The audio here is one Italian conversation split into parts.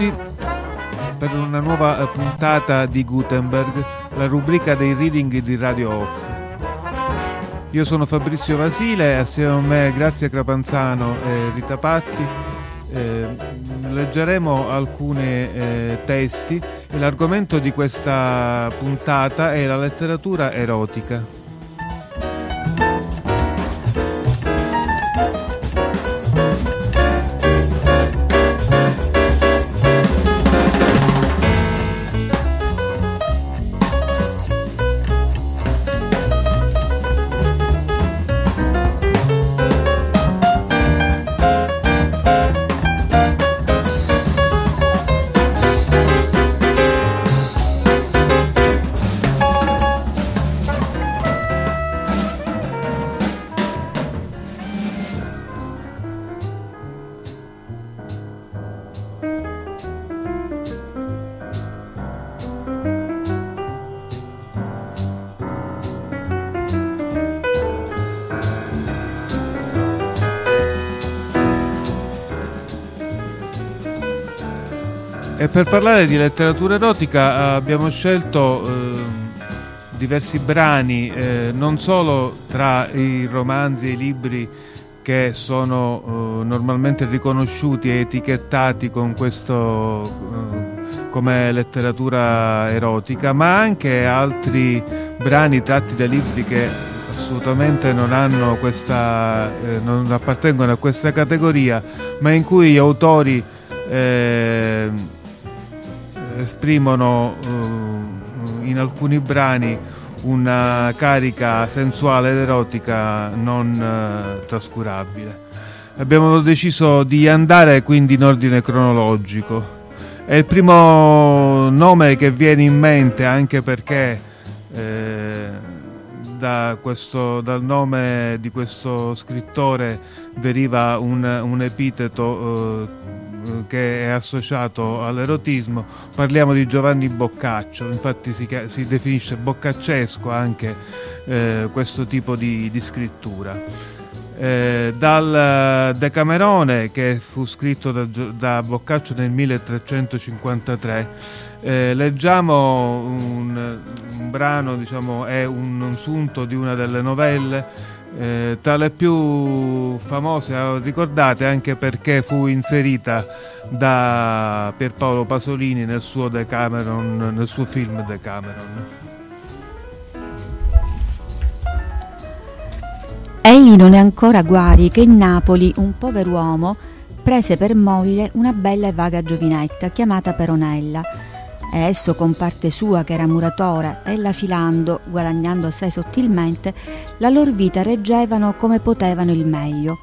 Tutti per una nuova eh, puntata di Gutenberg, la rubrica dei reading di Radio Off. Io sono Fabrizio Vasile, assieme a me Grazia Crapanzano e Rita Patti. Eh, leggeremo alcuni eh, testi e l'argomento di questa puntata è la letteratura erotica. Per parlare di letteratura erotica eh, abbiamo scelto eh, diversi brani, eh, non solo tra i romanzi e i libri che sono eh, normalmente riconosciuti e etichettati questo eh, come letteratura erotica, ma anche altri brani tratti da libri che assolutamente non questa eh, non appartengono a questa categoria, ma in cui gli autori esprimono uh, in alcuni brani una carica sensuale ed erotica non uh, trascurabile. Abbiamo deciso di andare quindi in ordine cronologico. È il primo nome che viene in mente anche perché eh, da questo, dal nome di questo scrittore deriva un, un epiteto eh, che è associato all'erotismo, parliamo di Giovanni Boccaccio, infatti si, si definisce boccaccesco anche eh, questo tipo di, di scrittura. Eh, dal Decamerone che fu scritto da, da Boccaccio nel 1353 eh, leggiamo un, un brano, diciamo, è un sunto di una delle novelle eh, tra le più famose, eh, ricordate anche perché fu inserita da Pierpaolo Pasolini nel suo, Decameron, nel suo film Decameron. Egli non è ancora guari che in Napoli un pover'uomo prese per moglie una bella e vaga giovinetta chiamata Peronella e esso con parte sua che era muratore, ella filando, guadagnando assai sottilmente, la lor vita reggevano come potevano il meglio.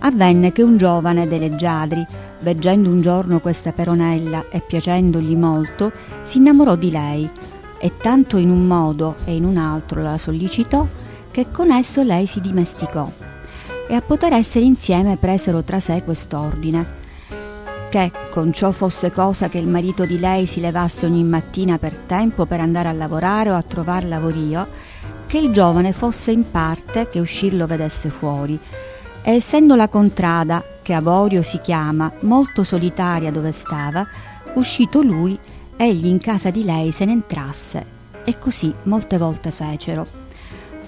Avvenne che un giovane dei leggiadri, veggendo un giorno questa peronella e piacendogli molto, si innamorò di lei e tanto in un modo e in un altro la sollecitò che con esso lei si dimesticò e a poter essere insieme presero tra sé quest'ordine che con ciò fosse cosa che il marito di lei si levasse ogni mattina per tempo per andare a lavorare o a trovar lavorio, che il giovane fosse in parte che uscir lo vedesse fuori. E essendo la contrada, che Avorio si chiama, molto solitaria dove stava, uscito lui, egli in casa di lei se ne entrasse, e così molte volte fecero.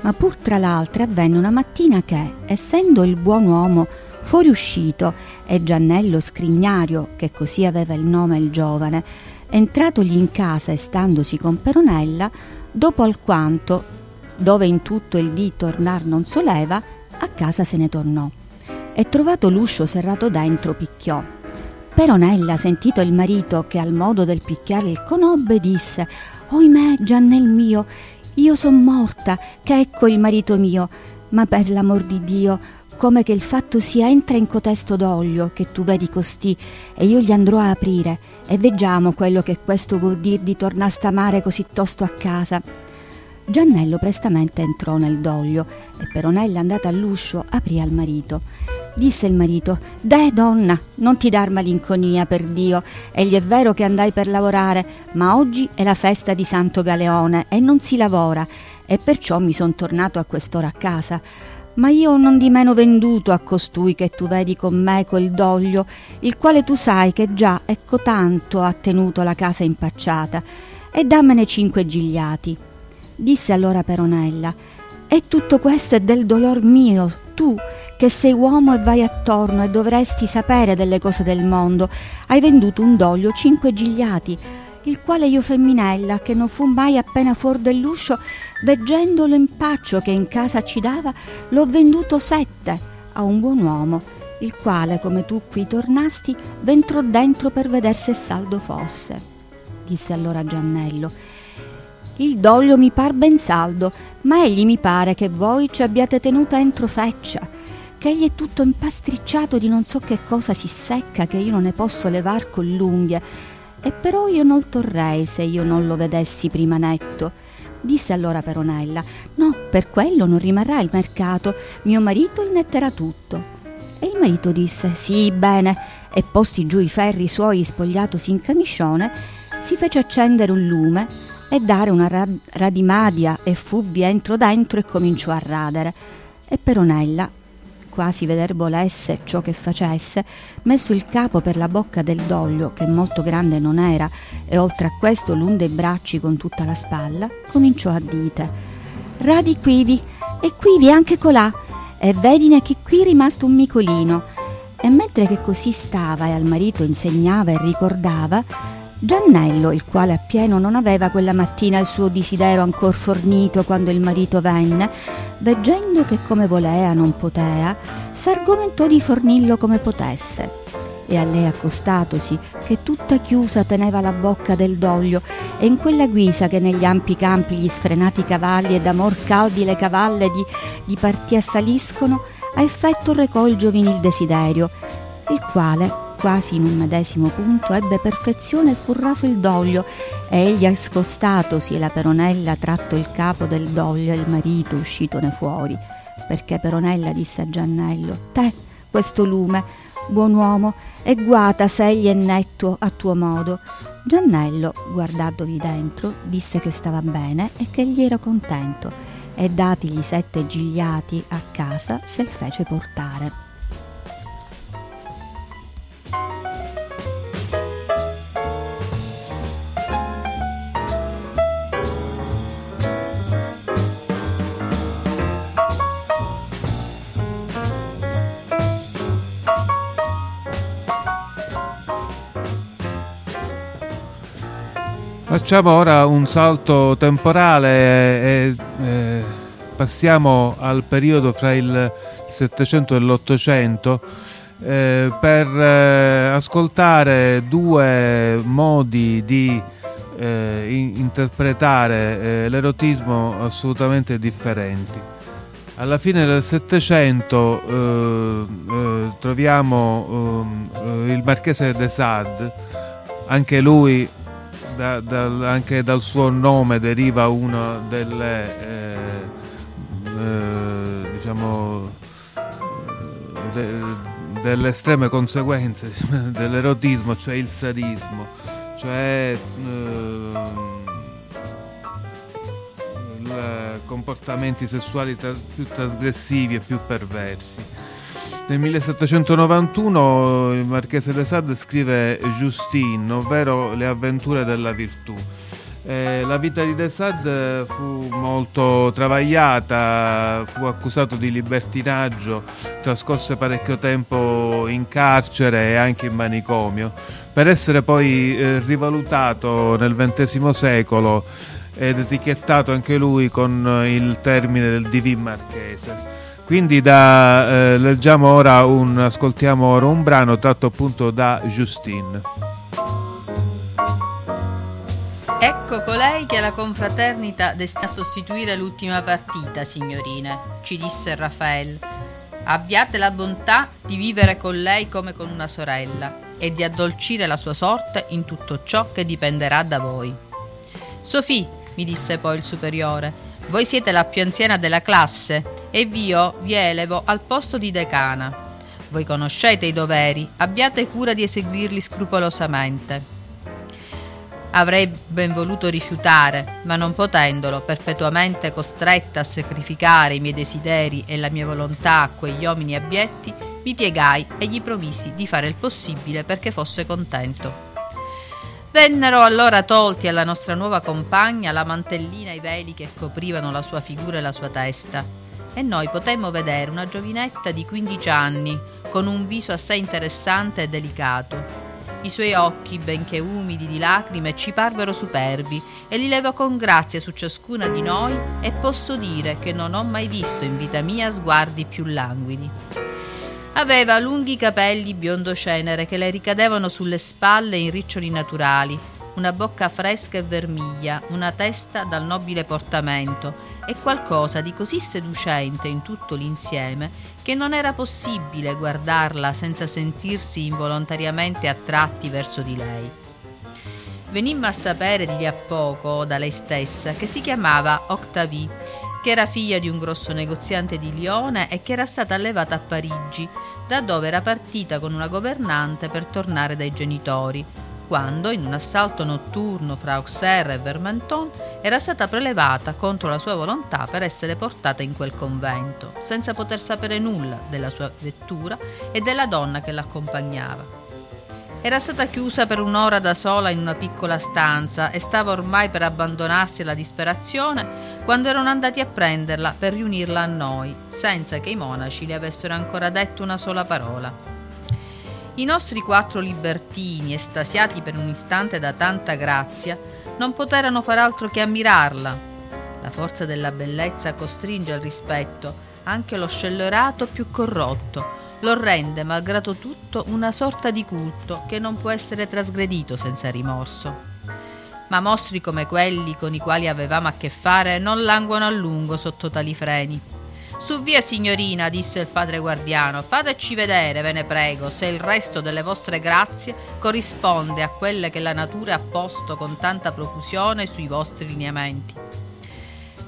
Ma pur tra l'altre avvenne una mattina che, essendo il buon uomo Fuoriuscito e Giannello Scrignario, che così aveva il nome il giovane, entratogli in casa e standosi con Peronella, dopo alquanto, dove in tutto il dì tornar non soleva, a casa se ne tornò e trovato l'uscio serrato dentro picchiò. Peronella, sentito il marito che al modo del picchiare il conobbe, disse Oimè, Giannel mio, io son morta, che ecco il marito mio, ma per l'amor di Dio come che il fatto sia entra in cotesto d'olio che tu vedi costì e io gli andrò a aprire e veggiamo quello che questo vuol dir di tornar stamare così tosto a casa. Giannello prestamente entrò nel doglio e Peronella andata all'uscio aprì al marito. Disse il marito, Deh donna, non ti dar malinconia per Dio, egli è vero che andai per lavorare, ma oggi è la festa di Santo Galeone e non si lavora, e perciò mi son tornato a quest'ora a casa ma io non di meno venduto a costui che tu vedi con me quel doglio, il quale tu sai che già ecco tanto ha tenuto la casa impacciata, e dammene cinque gigliati. Disse allora Peronella, e tutto questo è del dolor mio, tu che sei uomo e vai attorno e dovresti sapere delle cose del mondo, hai venduto un doglio cinque gigliati, il quale io femminella, che non fu mai appena fuori dell'uscio, veggendo l'impaccio che in casa ci dava, l'ho venduto sette a un buon uomo, il quale, come tu qui tornasti, ventrò dentro per vedere se saldo fosse. Disse allora Giannello, il doglio mi par ben saldo, ma egli mi pare che voi ci abbiate tenuto entro feccia, che egli è tutto impastricciato di non so che cosa si secca che io non ne posso levar con l'unghia, e però io non torrei se io non lo vedessi prima netto. Disse allora Peronella, no, per quello non rimarrà il mercato, mio marito il netterà tutto. E il marito disse, sì, bene, e posti giù i ferri suoi spogliatosi in camicione, si fece accendere un lume e dare una rad- radimadia e fubbi entro dentro e cominciò a radere. E Peronella, quasi veder volesse ciò che facesse, messo il capo per la bocca del doglio, che molto grande non era, e oltre a questo l'un dei bracci con tutta la spalla, cominciò a dite Radi quivi, e quivi anche colà, e vedine che qui è rimasto un micolino. E mentre che così stava e al marito insegnava e ricordava, Giannello, il quale appieno non aveva quella mattina il suo desiderio ancor fornito quando il marito venne, veggendo che come volea non potea, s'argomentò di fornirlo come potesse. E a lei accostatosi, che tutta chiusa teneva la bocca del doglio, e in quella guisa che negli ampi campi gli sfrenati cavalli ed amor caldi le cavalle di, di partì assaliscono, a effetto recò il giovanil desiderio, il quale quasi in un medesimo punto ebbe perfezione e fu raso il doglio. E egli scostatosi e la Peronella tratto il capo del doglio e il marito uscitone fuori. Perché Peronella disse a Giannello te questo lume buon uomo e guata se egli è netto a tuo modo. Giannello guardandovi dentro disse che stava bene e che egli era contento e datigli sette gigliati a casa se il fece portare Facciamo ora un salto temporale e, e passiamo al periodo fra il 700 e l'Ottocento eh, per eh, ascoltare due modi di eh, in- interpretare eh, l'erotismo assolutamente differenti. Alla fine del Settecento eh, eh, troviamo il marchese de Sade, anche lui da, da, anche dal suo nome deriva una delle eh, eh, diciamo de, delle estreme conseguenze dell'erotismo, cioè il sadismo, cioè eh, comportamenti sessuali tra, più trasgressivi e più perversi. Nel 1791 il Marchese de Sade scrive Justine, ovvero le avventure della virtù. Eh, la vita di De Sade fu molto travagliata, fu accusato di libertinaggio, trascorse parecchio tempo in carcere e anche in manicomio, per essere poi eh, rivalutato nel XX secolo ed etichettato anche lui con il termine del divin marchese. Quindi da, eh, leggiamo ora un, ascoltiamo ora un brano tratto appunto da Justine. Ecco colei che la confraternita destina a sostituire l'ultima partita, signorine, ci disse Raffaele. Abbiate la bontà di vivere con lei come con una sorella e di addolcire la sua sorte in tutto ciò che dipenderà da voi. Sofì, mi disse poi il superiore, voi siete la più anziana della classe e io vi elevo al posto di decana. Voi conoscete i doveri, abbiate cura di eseguirli scrupolosamente. Avrei ben voluto rifiutare, ma non potendolo, perpetuamente costretta a sacrificare i miei desideri e la mia volontà a quegli uomini abietti, mi piegai e gli promisi di fare il possibile perché fosse contento. Vennero allora tolti alla nostra nuova compagna la mantellina e i veli che coprivano la sua figura e la sua testa, e noi potemmo vedere una giovinetta di 15 anni, con un viso assai interessante e delicato i suoi occhi, benché umidi di lacrime, ci parvero superbi e li levò con grazia su ciascuna di noi e posso dire che non ho mai visto in vita mia sguardi più languidi. Aveva lunghi capelli biondo cenere che le ricadevano sulle spalle in riccioli naturali, una bocca fresca e vermiglia, una testa dal nobile portamento e qualcosa di così seducente in tutto l'insieme che non era possibile guardarla senza sentirsi involontariamente attratti verso di lei. Venimmo a sapere di lì a poco da lei stessa che si chiamava Octavie, che era figlia di un grosso negoziante di Lione e che era stata allevata a Parigi, da dove era partita con una governante per tornare dai genitori, quando, in un assalto notturno fra Auxerre e Vermenton, era stata prelevata contro la sua volontà per essere portata in quel convento, senza poter sapere nulla della sua vettura e della donna che l'accompagnava. Era stata chiusa per un'ora da sola in una piccola stanza e stava ormai per abbandonarsi alla disperazione quando erano andati a prenderla per riunirla a noi, senza che i monaci le avessero ancora detto una sola parola. I nostri quattro libertini, estasiati per un istante da tanta grazia, non poterono far altro che ammirarla. La forza della bellezza costringe al rispetto anche lo scellorato più corrotto, lo rende, malgrado tutto, una sorta di culto che non può essere trasgredito senza rimorso. Ma mostri come quelli con i quali avevamo a che fare non languono a lungo sotto tali freni. Su via signorina, disse il padre guardiano, fateci vedere, ve ne prego, se il resto delle vostre grazie corrisponde a quelle che la natura ha posto con tanta profusione sui vostri lineamenti.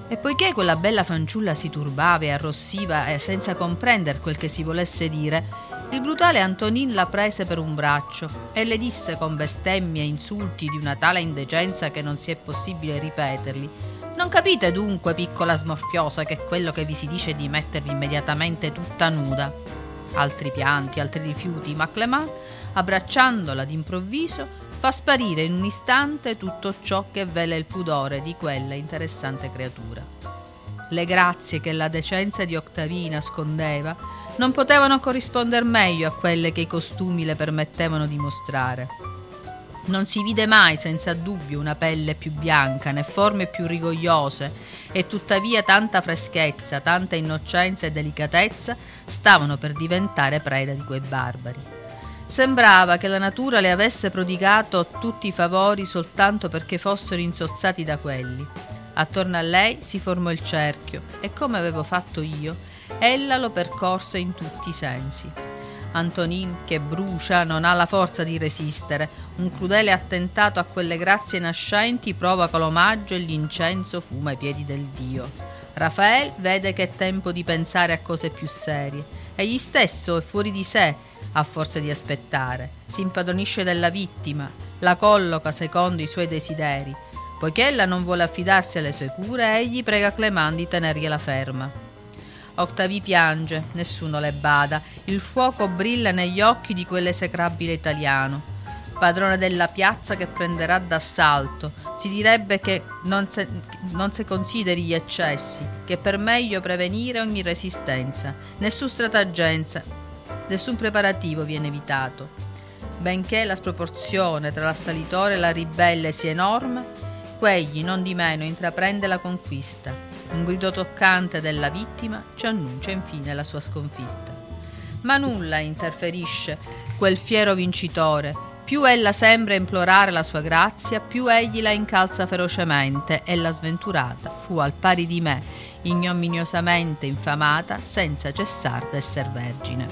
E poiché quella bella fanciulla si turbava e arrossiva e senza comprendere quel che si volesse dire, il brutale Antonin la prese per un braccio e le disse con bestemmie e insulti di una tale indecenza che non si è possibile ripeterli, non capite dunque, piccola smorfiosa, che quello che vi si dice di mettervi immediatamente tutta nuda. Altri pianti, altri rifiuti, ma Clement, abbracciandola d'improvviso, fa sparire in un istante tutto ciò che vela il pudore di quella interessante creatura. Le grazie che la decenza di Octavie nascondeva non potevano corrispondere meglio a quelle che i costumi le permettevano di mostrare. Non si vide mai senza dubbio una pelle più bianca né forme più rigogliose e tuttavia tanta freschezza, tanta innocenza e delicatezza stavano per diventare preda di quei barbari. Sembrava che la natura le avesse prodigato tutti i favori soltanto perché fossero insozzati da quelli. Attorno a lei si formò il cerchio e come avevo fatto io, ella lo percorse in tutti i sensi. Antonin, che brucia, non ha la forza di resistere. Un crudele attentato a quelle grazie nascenti provoca l'omaggio e l'incenso fuma ai piedi del Dio. Rafael vede che è tempo di pensare a cose più serie. Egli stesso è fuori di sé a forza di aspettare. Si impadronisce della vittima, la colloca secondo i suoi desideri. Poiché ella non vuole affidarsi alle sue cure, egli prega Clement di tenergliela ferma. Octavi piange, nessuno le bada, il fuoco brilla negli occhi di quell'esecrabile italiano. Padrone della piazza che prenderà d'assalto, si direbbe che non se, non se consideri gli eccessi, che per meglio prevenire ogni resistenza, nessun stratagenza, nessun preparativo viene evitato. Benché la sproporzione tra l'assalitore e la ribelle sia enorme, quegli non di meno intraprende la conquista un grido toccante della vittima ci annuncia infine la sua sconfitta. Ma nulla interferisce quel fiero vincitore. Più ella sembra implorare la sua grazia, più egli la incalza ferocemente e la sventurata fu al pari di me, ignominiosamente infamata, senza cessar d'esser vergine.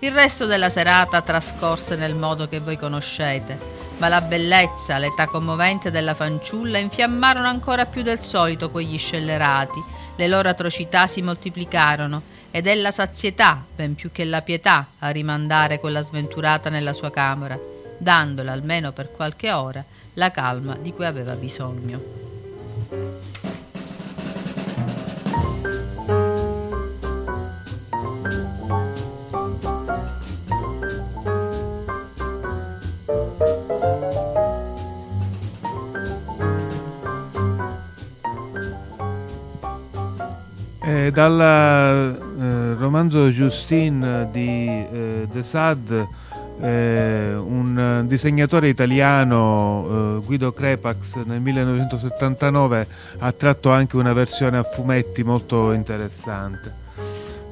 Il resto della serata trascorse nel modo che voi conoscete, ma la bellezza, l'età commovente della fanciulla infiammarono ancora più del solito quegli scellerati, le loro atrocità si moltiplicarono ed è la sazietà, ben più che la pietà, a rimandare quella sventurata nella sua camera, dandola almeno per qualche ora la calma di cui aveva bisogno. Eh, dal eh, romanzo Justine di eh, De Sade, eh, un disegnatore italiano, eh, Guido Crepax, nel 1979 ha tratto anche una versione a fumetti molto interessante.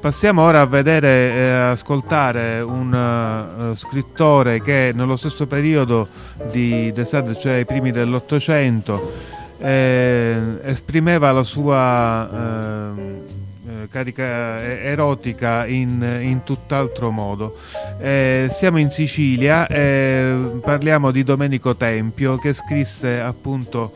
Passiamo ora a vedere e ascoltare un uh, scrittore che nello stesso periodo di De Sade, cioè ai primi dell'Ottocento, eh, esprimeva la sua eh, eh, carica erotica in, in tutt'altro modo. Eh, siamo in Sicilia e parliamo di Domenico Tempio che scrisse appunto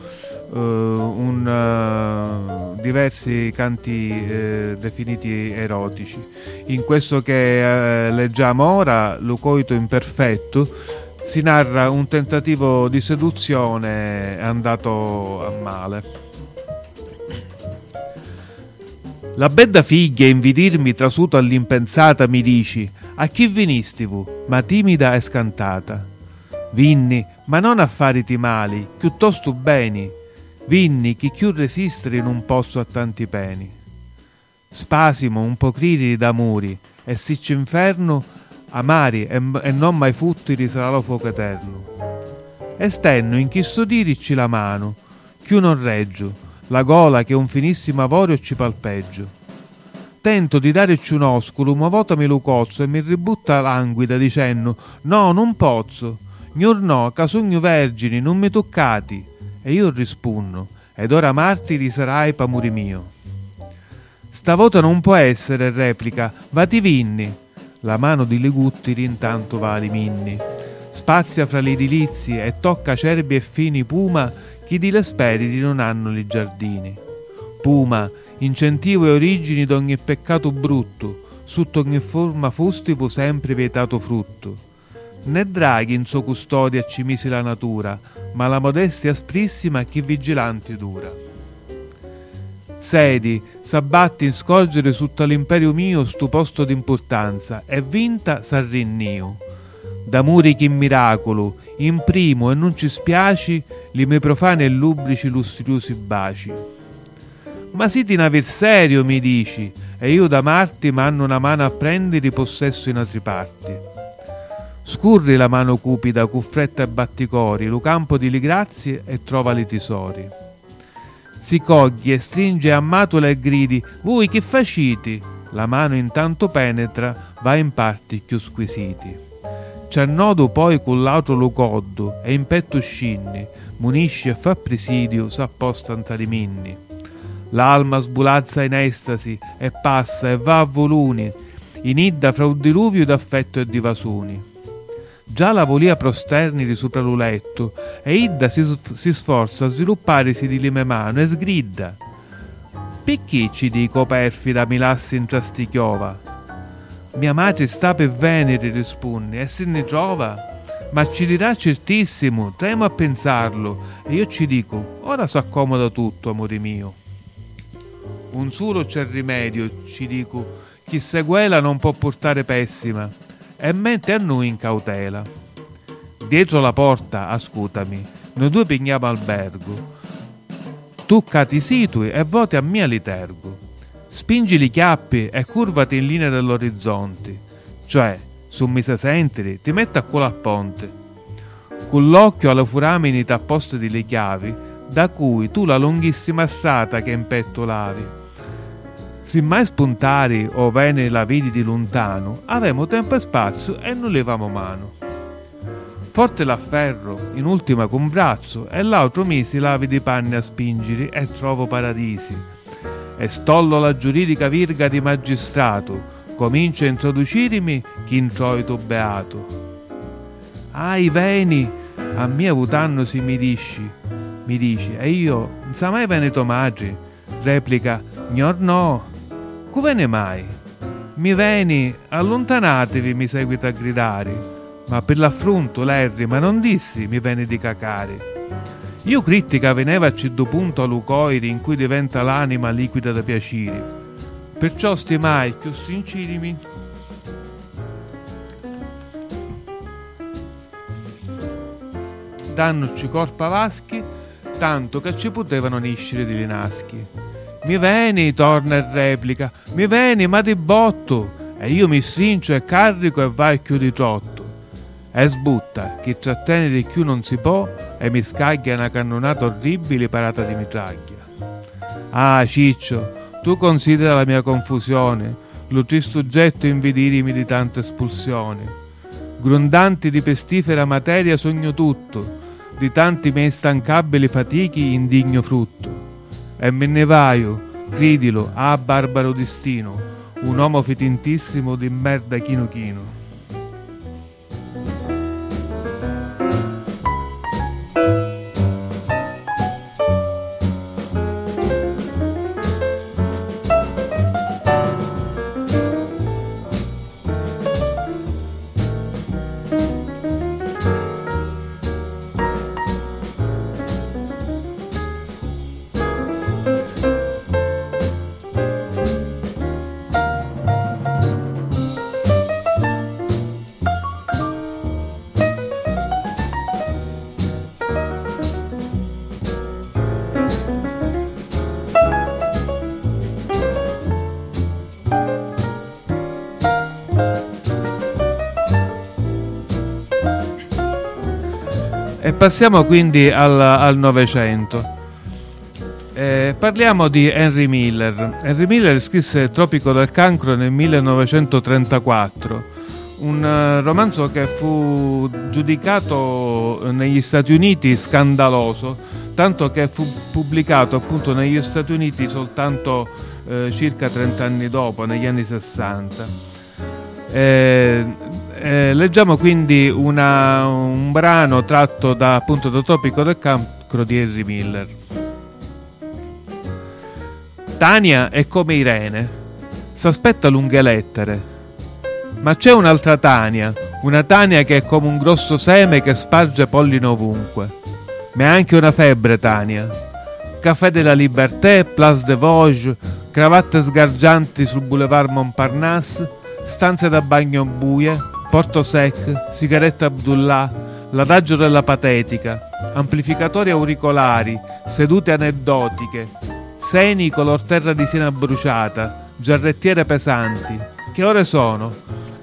uh, un, uh, diversi canti uh, definiti erotici. In questo che leggiamo ora, Lucoito Imperfetto, si narra un tentativo di seduzione andato a male. La bedda figlia invidirmi trasuto all'impensata mi dici a chi vinisti vu, ma timida e scantata. Vinni, ma non affariti mali, piuttosto beni. Vinni, chi più resistere in un posto a tanti peni. Spasimo un po' criri d'amori, e siccio inferno amari e, e non mai futtiri sarà lo fuoco eterno. E stenno in chi dirici la mano, chiù non reggio, la gola che un finissimo avorio ci palpeggio. Tento di darci un oscolo, ma votami lo cozzo e mi ributta languida dicendo no, non pozzo, gnur no, casugno vergini, non mi toccati. E io rispunno, ed ora martiri sarai pamuri mio. Stavolta non può essere, replica, vati vinni, la mano di Leguttiri intanto va a Liminni. Spazia fra gli edilizi e tocca cerbi e fini Puma chi di le speridi non hanno li giardini. Puma, incentivo e origini d'ogni peccato brutto, sotto ogni forma fustivo sempre vietato frutto. Né draghi in sua custodia ci misi la natura, ma la modestia asprissima chi vigilanti dura. Sedi, s'abbatti in scorgere sotto l'imperio mio stu posto d'importanza, e vinta s'arrinnio. D'amuri che in miracolo, in primo e non ci spiaci, li miei profani e lubrici lustriosi baci. Ma siti in aver serio, mi dici, e io da Marti m'hanno una mano a prendere possesso in altri parti. Scurri la mano cupida, cu fretta e batticori, lo campo di li grazie e trova li tesori si coglie, stringe ammatola e gridi Voi che faciti? La mano intanto penetra, va in parti più squisiti. C'annodo poi con l'altro lo coddo e in petto scinni, munisce e fa presidio, s'apposta antali minni. L'alma sbulazza in estasi e passa e va a voluni, inidda fra un diluvio d'affetto e di vasuni Già la volia prosternili sopra lo e Idda si, si sforza a svilupparsi di lime mano e sgrida. Perché ci dico perfida mi lassi in trastichiova? Mia madre sta per venere, risponde, e se ne trova? Ma ci dirà certissimo, tremo a pensarlo, e io ci dico, ora s'accomoda tutto, amore mio. Un solo c'è rimedio, ci dico, chi seguela non può portare pessima e mette a noi in cautela. Dietro la porta, ascoltami, noi due pigniamo albergo. Tu cati situi e voti a mia litergo. Spingi li chiappi e curvati in linea dell'orizzonte, cioè, su mi se sentiri, ti metti a culo a ponte. Con l'occhio alle furamini t'apposto di le chiavi, da cui tu la lunghissima assata che in lavi se mai spuntari o vene la vidi di lontano, avemo tempo e spazio e non levamo mano. Forte l'afferro, in ultima con braccio, e l'altro misi lavi di panni a spingere e trovo paradisi. E stollo la giuridica virga di magistrato, comincia a introducirmi chi introito beato. Ai veni, a mia vutanno si mi disci, mi dici, e io, non sa mai veneto madre, replica, gnor no, come ne mai? Mi veni, allontanatevi, mi seguita a gridare. Ma per l'affronto, Larry, ma non dissi, mi veni di cacare. Io critica veneva ci do punto a lucoiri in cui diventa l'anima liquida da piaceri. Perciò stimai più sincerimi dannoci corpa vaschi, tanto che ci potevano niscere di linaschi. Mi veni, torna e replica, mi veni, ma di botto, e io mi sincio e carico e vai più di trotto. E sbutta, che trattiene di più non si può, e mi scaglia una cannonata orribile parata di mitraglia. Ah, Ciccio, tu considera la mia confusione, lo tristo getto invidirimi di tante espulsioni. Grundanti di pestifera materia sogno tutto, di tanti miei stancabili fatichi indigno frutto. E me ne vaio, cridilo, ah barbaro destino, un uomo fitintissimo di merda chino chino. Passiamo quindi al Novecento. Eh, parliamo di Henry Miller. Henry Miller scrisse Tropico del Cancro nel 1934, un uh, romanzo che fu giudicato negli Stati Uniti scandaloso, tanto che fu pubblicato appunto negli Stati Uniti soltanto eh, circa 30 anni dopo, negli anni 60. Eh, eh, leggiamo quindi una, un brano tratto da, appunto da Topico del Cancro di Henry Miller. Tania è come Irene, s'aspetta lunghe lettere. Ma c'è un'altra Tania, una Tania che è come un grosso seme che sparge polline ovunque. Ma è anche una febbre Tania. Caffè della Liberté, Place de Vosges, cravatte sgargianti sul boulevard Montparnasse, stanze da bagno buie, Porto Sec, sigaretta Abdullah, l'adagio della patetica, amplificatori auricolari, sedute aneddotiche, seni color terra di siena bruciata, giarrettiere pesanti. Che ore sono?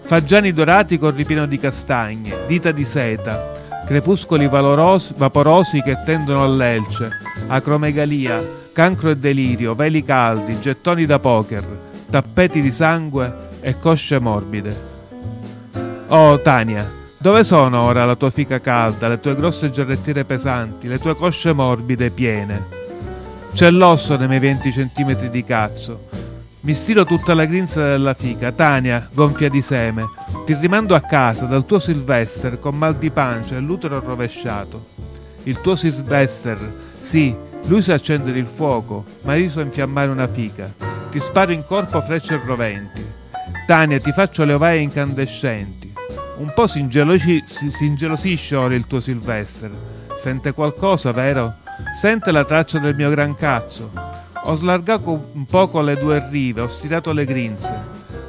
Fagiani dorati con ripieno di castagne, dita di seta, crepuscoli valorosi, vaporosi che tendono all'elce, acromegalia, cancro e delirio, veli caldi, gettoni da poker, tappeti di sangue e cosce morbide. Oh, Tania, dove sono ora la tua fica calda, le tue grosse giarrettiere pesanti, le tue cosce morbide piene? C'è l'osso nei miei 20 centimetri di cazzo. Mi stiro tutta la grinza della fica, Tania, gonfia di seme. Ti rimando a casa dal tuo Sylvester con mal di pancia e l'utero rovesciato. Il tuo Sylvester, sì, lui sa accendere il fuoco, ma io so infiammare una fica. Ti sparo in corpo frecce roventi. Tania, ti faccio le ovaie incandescenti. Un po' si, ingelosi, si ingelosisce ora il tuo Sylvester. Sente qualcosa, vero? Sente la traccia del mio gran cazzo. Ho slargato un poco le due rive, ho stirato le grinze.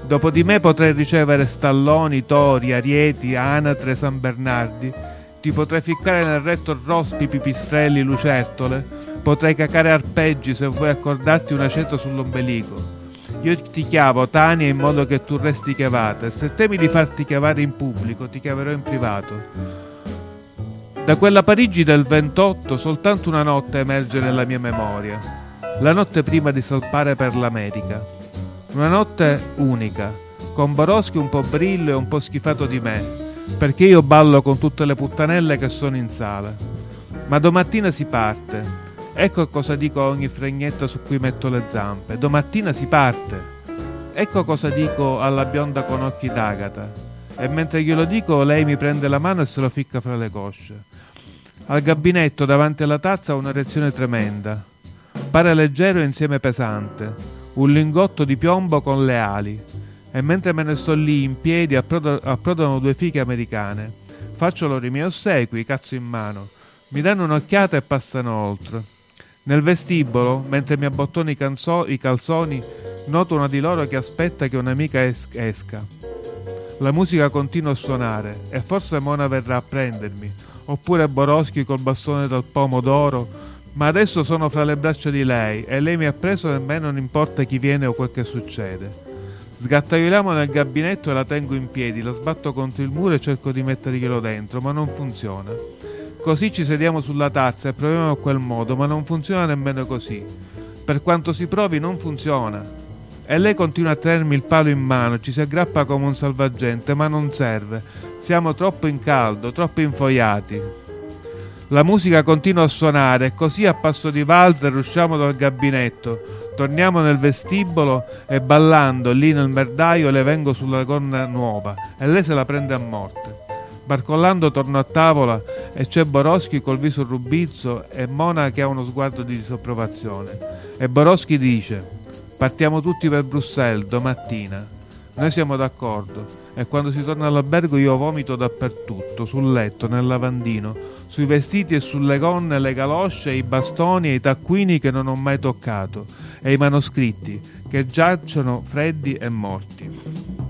Dopo di me potrei ricevere stalloni, tori, arieti, anatre, San Bernardi. Ti potrei ficcare nel retto rospi, pipistrelli, lucertole. Potrei cacare arpeggi se vuoi accordarti un aceto sull'ombelico. Io ti chiavo Tania in modo che tu resti chiavata se temi di farti chiavare in pubblico ti chiaverò in privato. Da quella Parigi del 28 soltanto una notte emerge nella mia memoria, la notte prima di salpare per l'America. Una notte unica, con Boroschi un po' brillo e un po' schifato di me, perché io ballo con tutte le puttanelle che sono in sala. Ma domattina si parte Ecco cosa dico a ogni fregnetta su cui metto le zampe. Domattina si parte. Ecco cosa dico alla bionda con occhi d'agata. E mentre glielo dico, lei mi prende la mano e se lo ficca fra le cosce. Al gabinetto davanti alla tazza ho un'erezione tremenda. Pare leggero e insieme pesante. Un lingotto di piombo con le ali. E mentre me ne sto lì in piedi approdano due fiche americane. Faccio loro i miei ossequi, cazzo in mano Mi danno un'occhiata e passano oltre. Nel vestibolo, mentre mi abbottono i, canzo- i calzoni, noto una di loro che aspetta che un'amica es- esca. La musica continua a suonare e forse Mona verrà a prendermi, oppure Boroschi col bastone dal pomodoro, ma adesso sono fra le braccia di lei e lei mi ha preso e a me non importa chi viene o quel che succede. Sgattaioliamo nel gabinetto e la tengo in piedi, la sbatto contro il muro e cerco di metterglielo dentro, ma non funziona. Così ci sediamo sulla tazza e proviamo a quel modo, ma non funziona nemmeno così. Per quanto si provi non funziona. E lei continua a tenermi il palo in mano, ci si aggrappa come un salvagente, ma non serve. Siamo troppo in caldo, troppo infoiati. La musica continua a suonare e così a passo di valzer usciamo dal gabinetto. Torniamo nel vestibolo e ballando lì nel merdaio le vengo sulla gonna nuova e lei se la prende a morte. Barcollando torno a tavola e c'è Boroschi col viso rubizzo e Mona che ha uno sguardo di disapprovazione. E Boroschi dice: Partiamo tutti per Bruxelles domattina. Noi siamo d'accordo e quando si torna all'albergo io vomito dappertutto, sul letto, nel lavandino, sui vestiti e sulle gonne, le galosce, i bastoni e i taccuini che non ho mai toccato e i manoscritti che giacciono freddi e morti.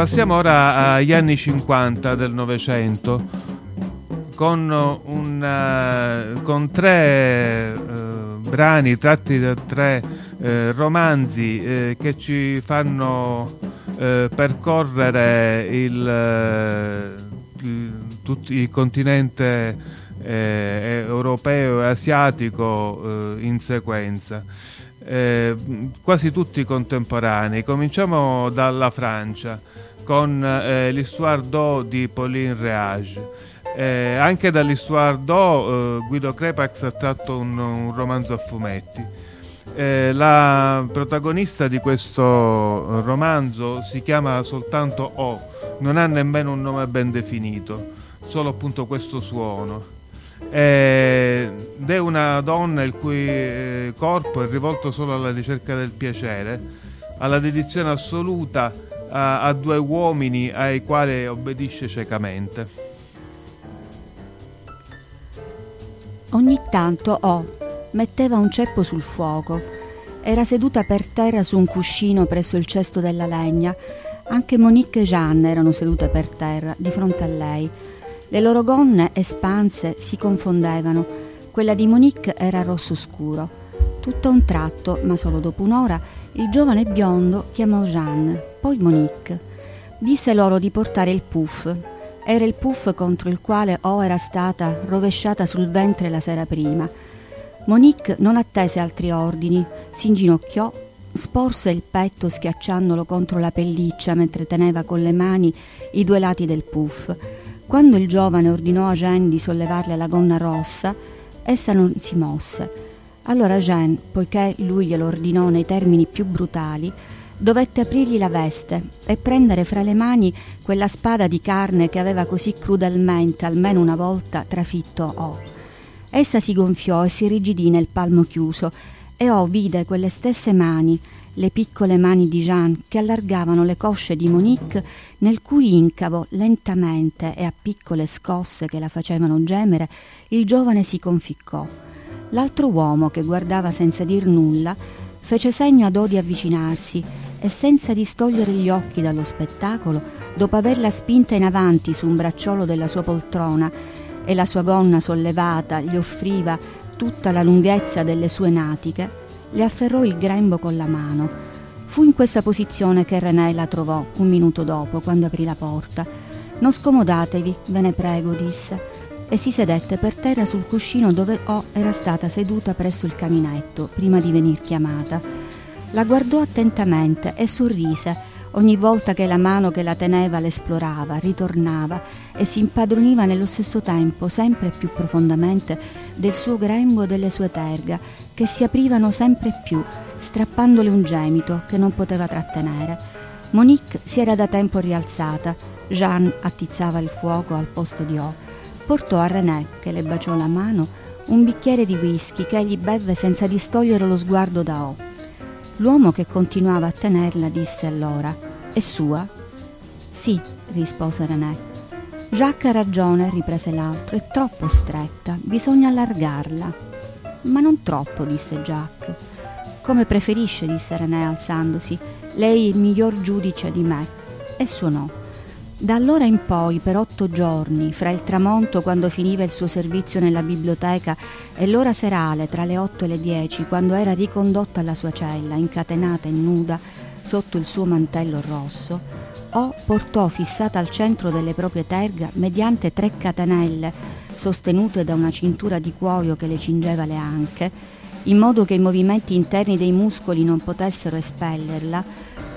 Passiamo ora agli anni 50 del Novecento con, un, con tre eh, brani tratti da tre eh, romanzi eh, che ci fanno eh, percorrere il, eh, il, tutto il continente europeo e asiatico in sequenza eh, quasi tutti contemporanei. Cominciamo dalla Francia con eh, l'Histoire d'O di Pauline Reage. Eh, anche dall'Histoire d'O eh, Guido Crepax ha tratto un, un romanzo a fumetti. Eh, la protagonista di questo romanzo si chiama soltanto O, non ha nemmeno un nome ben definito, solo appunto questo suono ed è una donna il cui eh, corpo è rivolto solo alla ricerca del piacere, alla dedizione assoluta a, a due uomini ai quali obbedisce ciecamente. Ogni tanto O metteva un ceppo sul fuoco. Era seduta per terra su un cuscino presso il cesto della legna. Anche Monique e Jeanne erano sedute per terra, di fronte a lei le loro gonne espanse si confondevano. Quella di Monique era rosso scuro. Tutto a un tratto, ma solo dopo un'ora, il giovane biondo chiamò Jeanne, poi Monique. Disse loro di portare il puff. Era il puff contro il quale O era stata rovesciata sul ventre la sera prima. Monique non attese altri ordini, si inginocchiò, sporse il petto schiacciandolo contro la pelliccia mentre teneva con le mani i due lati del puff quando il giovane ordinò a Jeanne di sollevarle la gonna rossa, essa non si mosse. Allora Jeanne, poiché lui glielo ordinò nei termini più brutali, dovette aprirgli la veste e prendere fra le mani quella spada di carne che aveva così crudelmente almeno una volta trafitto O. Essa si gonfiò e si rigidì nel palmo chiuso e O vide quelle stesse mani le piccole mani di Jean che allargavano le cosce di Monique, nel cui incavo, lentamente e a piccole scosse che la facevano gemere, il giovane si conficcò. L'altro uomo, che guardava senza dir nulla, fece segno ad Odi avvicinarsi e senza distogliere gli occhi dallo spettacolo, dopo averla spinta in avanti su un bracciolo della sua poltrona e la sua gonna sollevata gli offriva tutta la lunghezza delle sue natiche, le afferrò il grembo con la mano. Fu in questa posizione che René la trovò un minuto dopo, quando aprì la porta. Non scomodatevi, ve ne prego, disse, e si sedette per terra sul cuscino dove O era stata seduta presso il caminetto, prima di venir chiamata. La guardò attentamente e sorrise ogni volta che la mano che la teneva l'esplorava, ritornava e si impadroniva nello stesso tempo, sempre più profondamente, del suo grembo e delle sue terga, che si aprivano sempre più strappandole un gemito che non poteva trattenere. Monique si era da tempo rialzata. Jeanne attizzava il fuoco al posto di O. Portò a René, che le baciò la mano, un bicchiere di whisky che egli bevve senza distogliere lo sguardo da O. L'uomo che continuava a tenerla disse allora: È sua? Sì, rispose René. Jacques ha ragione, riprese l'altro, è troppo stretta, bisogna allargarla. Ma non troppo, disse Jacques. Come preferisce, disse René alzandosi. Lei è il miglior giudice di me. E suonò. Da allora in poi, per otto giorni, fra il tramonto quando finiva il suo servizio nella biblioteca e l'ora serale tra le otto e le dieci, quando era ricondotta alla sua cella, incatenata e nuda, sotto il suo mantello rosso, o portò fissata al centro delle proprie terga mediante tre catenelle sostenute da una cintura di cuoio che le cingeva le anche, in modo che i movimenti interni dei muscoli non potessero espellerla,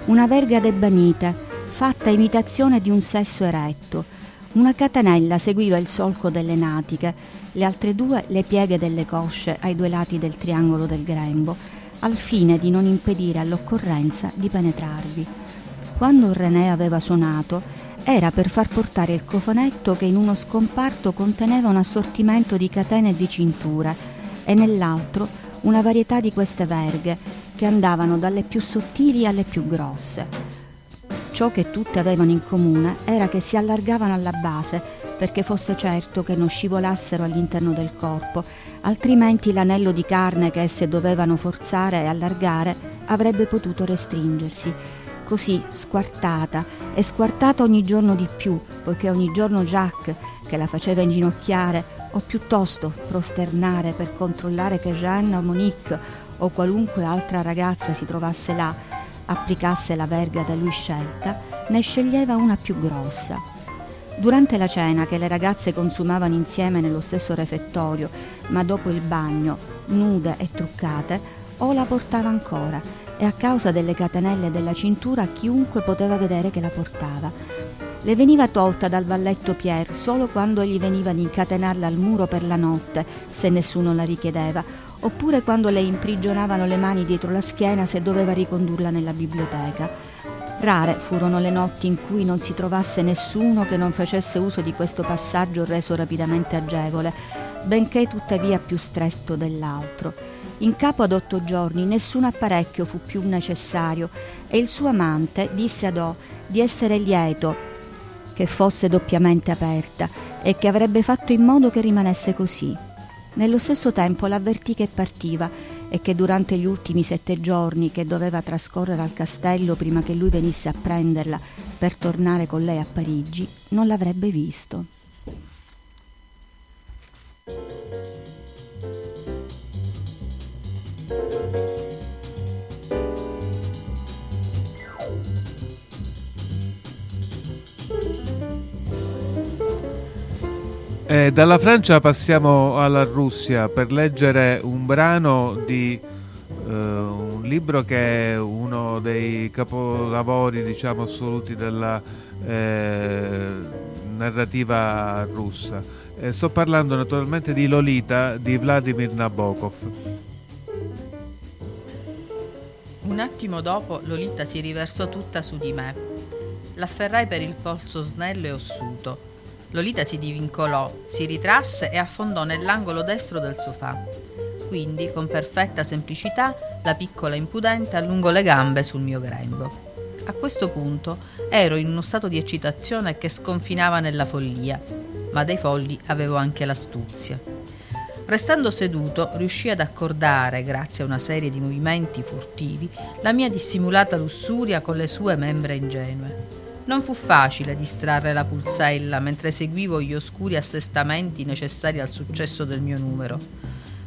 una verga d'ebanite fatta imitazione di un sesso eretto. Una catenella seguiva il solco delle natiche, le altre due le pieghe delle cosce ai due lati del triangolo del grembo, al fine di non impedire all'occorrenza di penetrarvi. Quando René aveva suonato, era per far portare il cofanetto che in uno scomparto conteneva un assortimento di catene e di cinture e nell'altro una varietà di queste verghe che andavano dalle più sottili alle più grosse. Ciò che tutte avevano in comune era che si allargavano alla base perché fosse certo che non scivolassero all'interno del corpo, altrimenti l'anello di carne che esse dovevano forzare e allargare avrebbe potuto restringersi. Così squartata e squartata ogni giorno di più, poiché ogni giorno Jacques, che la faceva inginocchiare o piuttosto prosternare per controllare che Jeanne o Monique o qualunque altra ragazza si trovasse là, applicasse la verga da lui scelta, ne sceglieva una più grossa. Durante la cena che le ragazze consumavano insieme nello stesso refettorio, ma dopo il bagno, nude e truccate, o la portava ancora e a causa delle catenelle della cintura chiunque poteva vedere che la portava. Le veniva tolta dal valletto Pierre solo quando gli veniva di incatenarla al muro per la notte, se nessuno la richiedeva, oppure quando le imprigionavano le mani dietro la schiena se doveva ricondurla nella biblioteca. Rare furono le notti in cui non si trovasse nessuno che non facesse uso di questo passaggio reso rapidamente agevole, benché tuttavia più stretto dell'altro. In capo ad otto giorni nessun apparecchio fu più necessario e il suo amante disse ad O di essere lieto che fosse doppiamente aperta e che avrebbe fatto in modo che rimanesse così. Nello stesso tempo l'avvertì che partiva e che durante gli ultimi sette giorni che doveva trascorrere al castello prima che lui venisse a prenderla per tornare con lei a Parigi non l'avrebbe visto. Eh, dalla Francia passiamo alla Russia per leggere un brano di eh, un libro che è uno dei capolavori diciamo, assoluti della eh, narrativa russa. Sto parlando naturalmente di Lolita di Vladimir Nabokov. Un attimo dopo Lolita si riversò tutta su di me. L'afferrai per il polso snello e ossuto Lolita si divincolò, si ritrasse e affondò nell'angolo destro del sofà. Quindi, con perfetta semplicità, la piccola impudente allungò le gambe sul mio grembo. A questo punto ero in uno stato di eccitazione che sconfinava nella follia, ma dei folli avevo anche l'astuzia. Restando seduto, riuscì ad accordare, grazie a una serie di movimenti furtivi, la mia dissimulata lussuria con le sue membra ingenue. Non fu facile distrarre la pulsella mentre seguivo gli oscuri assestamenti necessari al successo del mio numero.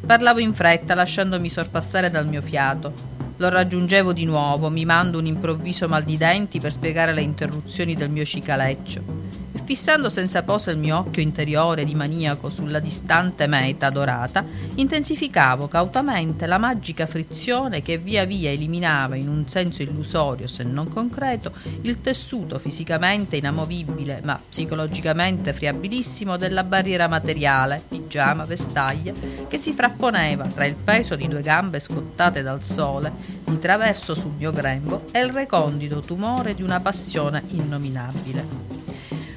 Parlavo in fretta, lasciandomi sorpassare dal mio fiato. Lo raggiungevo di nuovo, mimando un improvviso mal di denti per spiegare le interruzioni del mio cicaleccio. Fissando senza posa il mio occhio interiore di maniaco sulla distante meta dorata, intensificavo cautamente la magica frizione che via via eliminava in un senso illusorio, se non concreto, il tessuto fisicamente inamovibile ma psicologicamente friabilissimo della barriera materiale, pigiama, vestaglia, che si frapponeva tra il peso di due gambe scottate dal sole, di traverso sul mio grembo e il recondito tumore di una passione innominabile.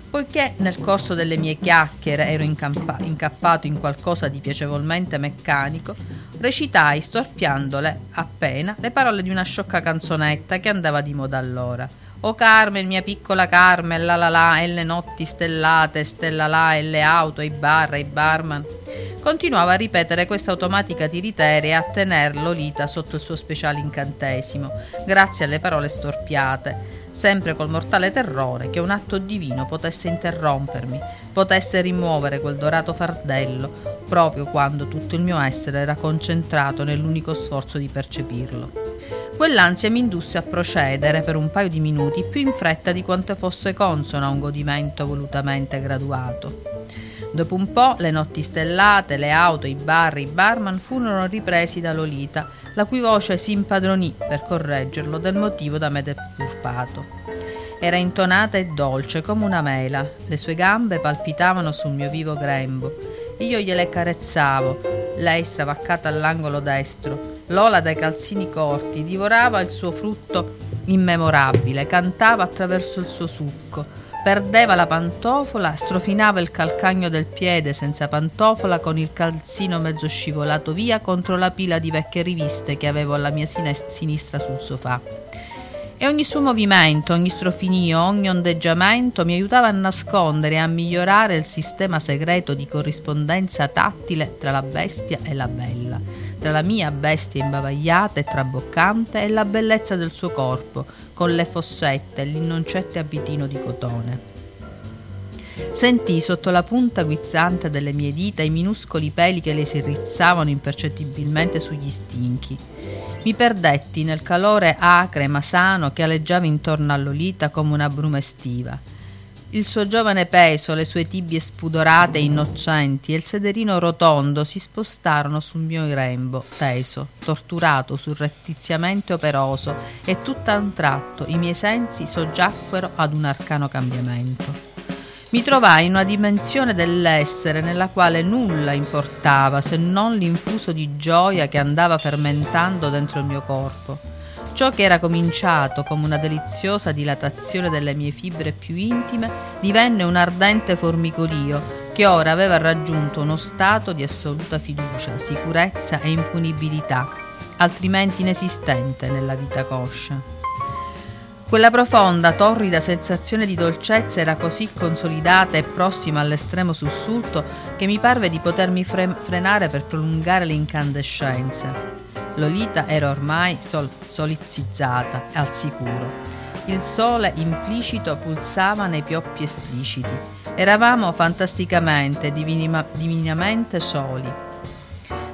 Poiché nel corso delle mie chiacchiere ero incampa- incappato in qualcosa di piacevolmente meccanico, recitai storpiandole appena le parole di una sciocca canzonetta che andava di moda allora. O Carmen, mia piccola Carmen, la la la, e le notti stellate, stella là, e le auto, i bar, i barman. Continuava a ripetere questa automatica tiriteria e a tener Lolita sotto il suo speciale incantesimo, grazie alle parole storpiate sempre col mortale terrore che un atto divino potesse interrompermi, potesse rimuovere quel dorato fardello, proprio quando tutto il mio essere era concentrato nell'unico sforzo di percepirlo. Quell'ansia mi indusse a procedere per un paio di minuti più in fretta di quanto fosse consono a un godimento volutamente graduato. Dopo un po' le notti stellate, le auto, i bar, i barman furono ripresi da Lolita, la cui voce si impadronì per correggerlo del motivo da me deturpato. Era intonata e dolce come una mela, le sue gambe palpitavano sul mio vivo grembo e io gliele carezzavo, lei stravaccata all'angolo destro. Lola dai calzini corti divorava il suo frutto immemorabile, cantava attraverso il suo succo, Perdeva la pantofola, strofinava il calcagno del piede senza pantofola con il calzino mezzo scivolato via contro la pila di vecchie riviste che avevo alla mia sinistra sul sofà. E ogni suo movimento, ogni strofinio, ogni ondeggiamento mi aiutava a nascondere e a migliorare il sistema segreto di corrispondenza tattile tra la bestia e la bella, tra la mia bestia imbavagliata e traboccante e la bellezza del suo corpo, con le fossette e l'innoncette abitino di cotone. Sentii sotto la punta guizzante delle mie dita i minuscoli peli che le si rizzavano impercettibilmente sugli stinchi. Mi perdetti nel calore acre ma sano che aleggiava intorno a Lolita come una bruma estiva il suo giovane peso, le sue tibie spudorate e innocenti e il sederino rotondo si spostarono sul mio grembo, teso, torturato, surrettiziamente operoso, e tutto a un tratto i miei sensi soggiacquero ad un arcano cambiamento. Mi trovai in una dimensione dell'essere nella quale nulla importava se non l'infuso di gioia che andava fermentando dentro il mio corpo Ciò che era cominciato come una deliziosa dilatazione delle mie fibre più intime divenne un ardente formicolio che ora aveva raggiunto uno stato di assoluta fiducia, sicurezza e impunibilità, altrimenti inesistente nella vita coscia. Quella profonda, torrida sensazione di dolcezza era così consolidata e prossima all'estremo sussulto che mi parve di potermi fre- frenare per prolungare l'incandescenza. Lolita era ormai sol- solipsizzata al sicuro. Il sole implicito pulsava nei pioppi espliciti. Eravamo fantasticamente, divinima- divinamente soli.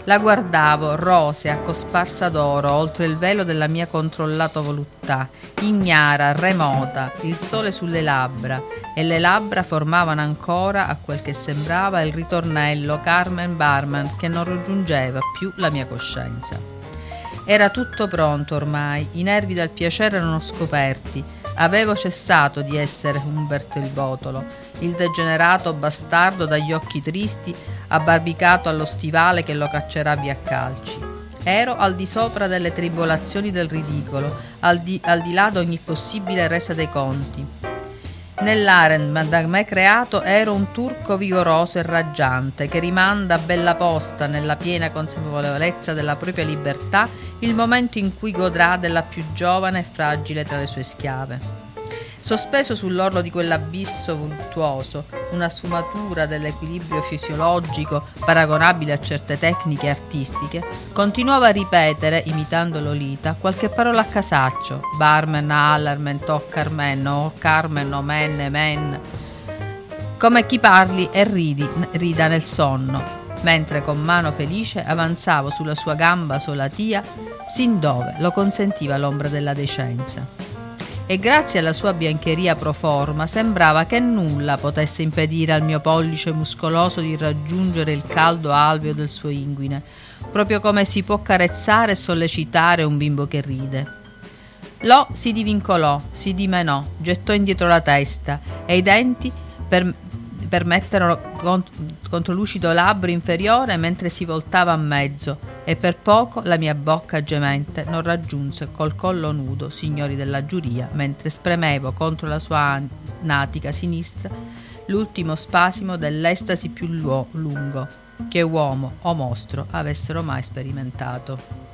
La guardavo, rosea, cosparsa d'oro, oltre il velo della mia controllata voluttà, ignara, remota, il sole sulle labbra, e le labbra formavano ancora, a quel che sembrava, il ritornello Carmen Barman che non raggiungeva più la mia coscienza. Era tutto pronto ormai, i nervi dal piacere erano scoperti. Avevo cessato di essere Umberto il Botolo, il degenerato bastardo dagli occhi tristi, abbarbicato allo stivale che lo caccerà via a calci. Ero al di sopra delle tribolazioni del ridicolo, al di, al di là di ogni possibile resa dei conti. Nell'Aren da me creato ero un turco vigoroso e raggiante che rimanda a bella posta nella piena consapevolezza della propria libertà il momento in cui godrà della più giovane e fragile tra le sue schiave. Sospeso sull'orlo di quell'abisso voluttuoso, una sfumatura dell'equilibrio fisiologico paragonabile a certe tecniche artistiche, continuava a ripetere, imitando Lolita, qualche parola a casaccio, barmen, allarmen, toccarmen, o carmen, o men, men, come chi parli e ridi, rida nel sonno, mentre con mano felice avanzavo sulla sua gamba solatia, sin dove lo consentiva l'ombra della decenza. E grazie alla sua biancheria pro forma sembrava che nulla potesse impedire al mio pollice muscoloso di raggiungere il caldo alveo del suo inguine, proprio come si può carezzare e sollecitare un bimbo che ride. Lo si divincolò, si dimenò, gettò indietro la testa e i denti per, permetterono contro lucido labbro inferiore mentre si voltava a mezzo e per poco la mia bocca gemente non raggiunse col collo nudo signori della giuria mentre spremevo contro la sua natica sinistra l'ultimo spasimo dell'estasi più lungo che uomo o mostro avessero mai sperimentato.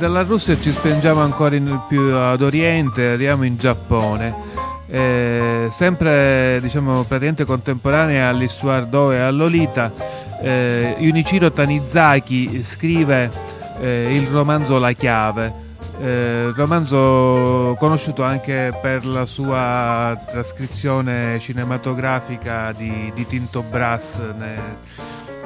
Dalla Russia ci spingiamo ancora più ad oriente, arriviamo in Giappone. Eh, sempre diciamo praticamente contemporanea all'Histoire d'O e all'Olita, eh, Junichiro Tanizaki scrive eh, il romanzo La chiave, eh, romanzo conosciuto anche per la sua trascrizione cinematografica di, di Tinto Brass ne,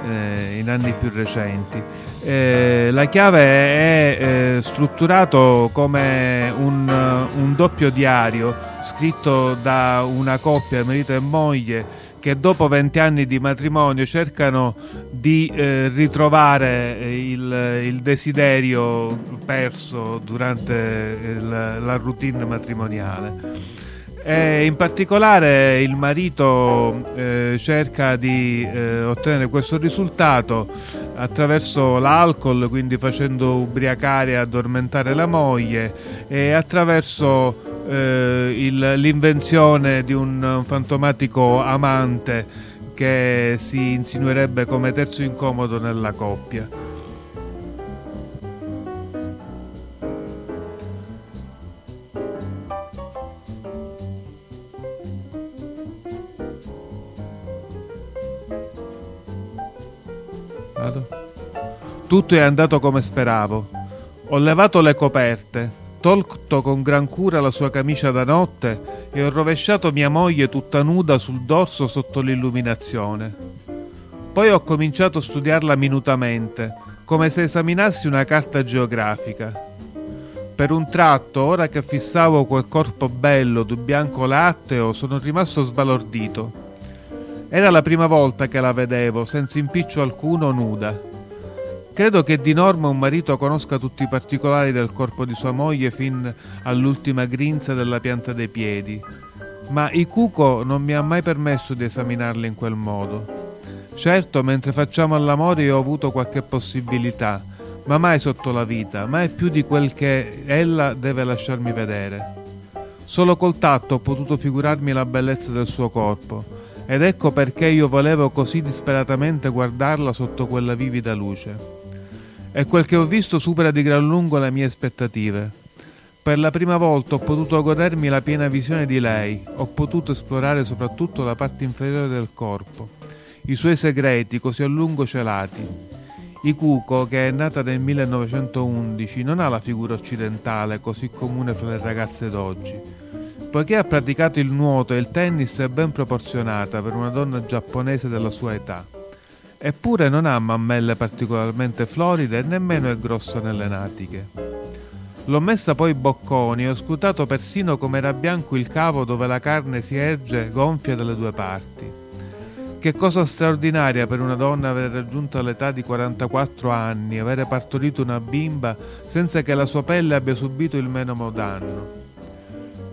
eh, in anni più recenti. Eh, la chiave è eh, strutturato come un, un, doppio diario scritto da una coppia, marito e moglie, che dopo 20 anni di matrimonio cercano di eh, ritrovare il, il, desiderio perso durante il, la routine matrimoniale. E in particolare il marito eh, cerca di eh, ottenere questo risultato attraverso l'alcol, quindi facendo ubriacare e addormentare la moglie, e attraverso eh, il, l'invenzione di un fantomatico amante che si insinuerebbe come terzo incomodo nella coppia. Tutto è andato come speravo. Ho levato le coperte, tolto con gran cura la sua camicia da notte e ho rovesciato mia moglie tutta nuda sul dorso sotto l'illuminazione. Poi ho cominciato a studiarla minutamente, come se esaminassi una carta geografica. Per un tratto, ora che fissavo quel corpo bello di bianco latteo, sono rimasto sbalordito. Era la prima volta che la vedevo, senza impiccio alcuno, nuda. Credo che di norma un marito conosca tutti i particolari del corpo di sua moglie fin all'ultima grinza della pianta dei piedi, ma Ikuko non mi ha mai permesso di esaminarla in quel modo. Certo, mentre facciamo all'amore io ho avuto qualche possibilità, ma mai sotto la vita, mai più di quel che ella deve lasciarmi vedere. Solo col tatto ho potuto figurarmi la bellezza del suo corpo, ed ecco perché io volevo così disperatamente guardarla sotto quella vivida luce e quel che ho visto supera di gran lungo le mie aspettative. Per la prima volta ho potuto godermi la piena visione di lei, ho potuto esplorare soprattutto la parte inferiore del corpo, i suoi segreti così a lungo celati. Ikuko, che è nata nel 1911, non ha la figura occidentale così comune fra le ragazze d'oggi. Poiché ha praticato il nuoto e il tennis è ben proporzionata per una donna giapponese della sua età. Eppure non ha mammelle particolarmente floride e nemmeno è grossa nelle natiche. L'ho messa poi bocconi e ho scrutato persino come era bianco il cavo dove la carne si erge gonfia dalle due parti. Che cosa straordinaria per una donna aver raggiunto l'età di 44 anni, avere partorito una bimba senza che la sua pelle abbia subito il menomo danno.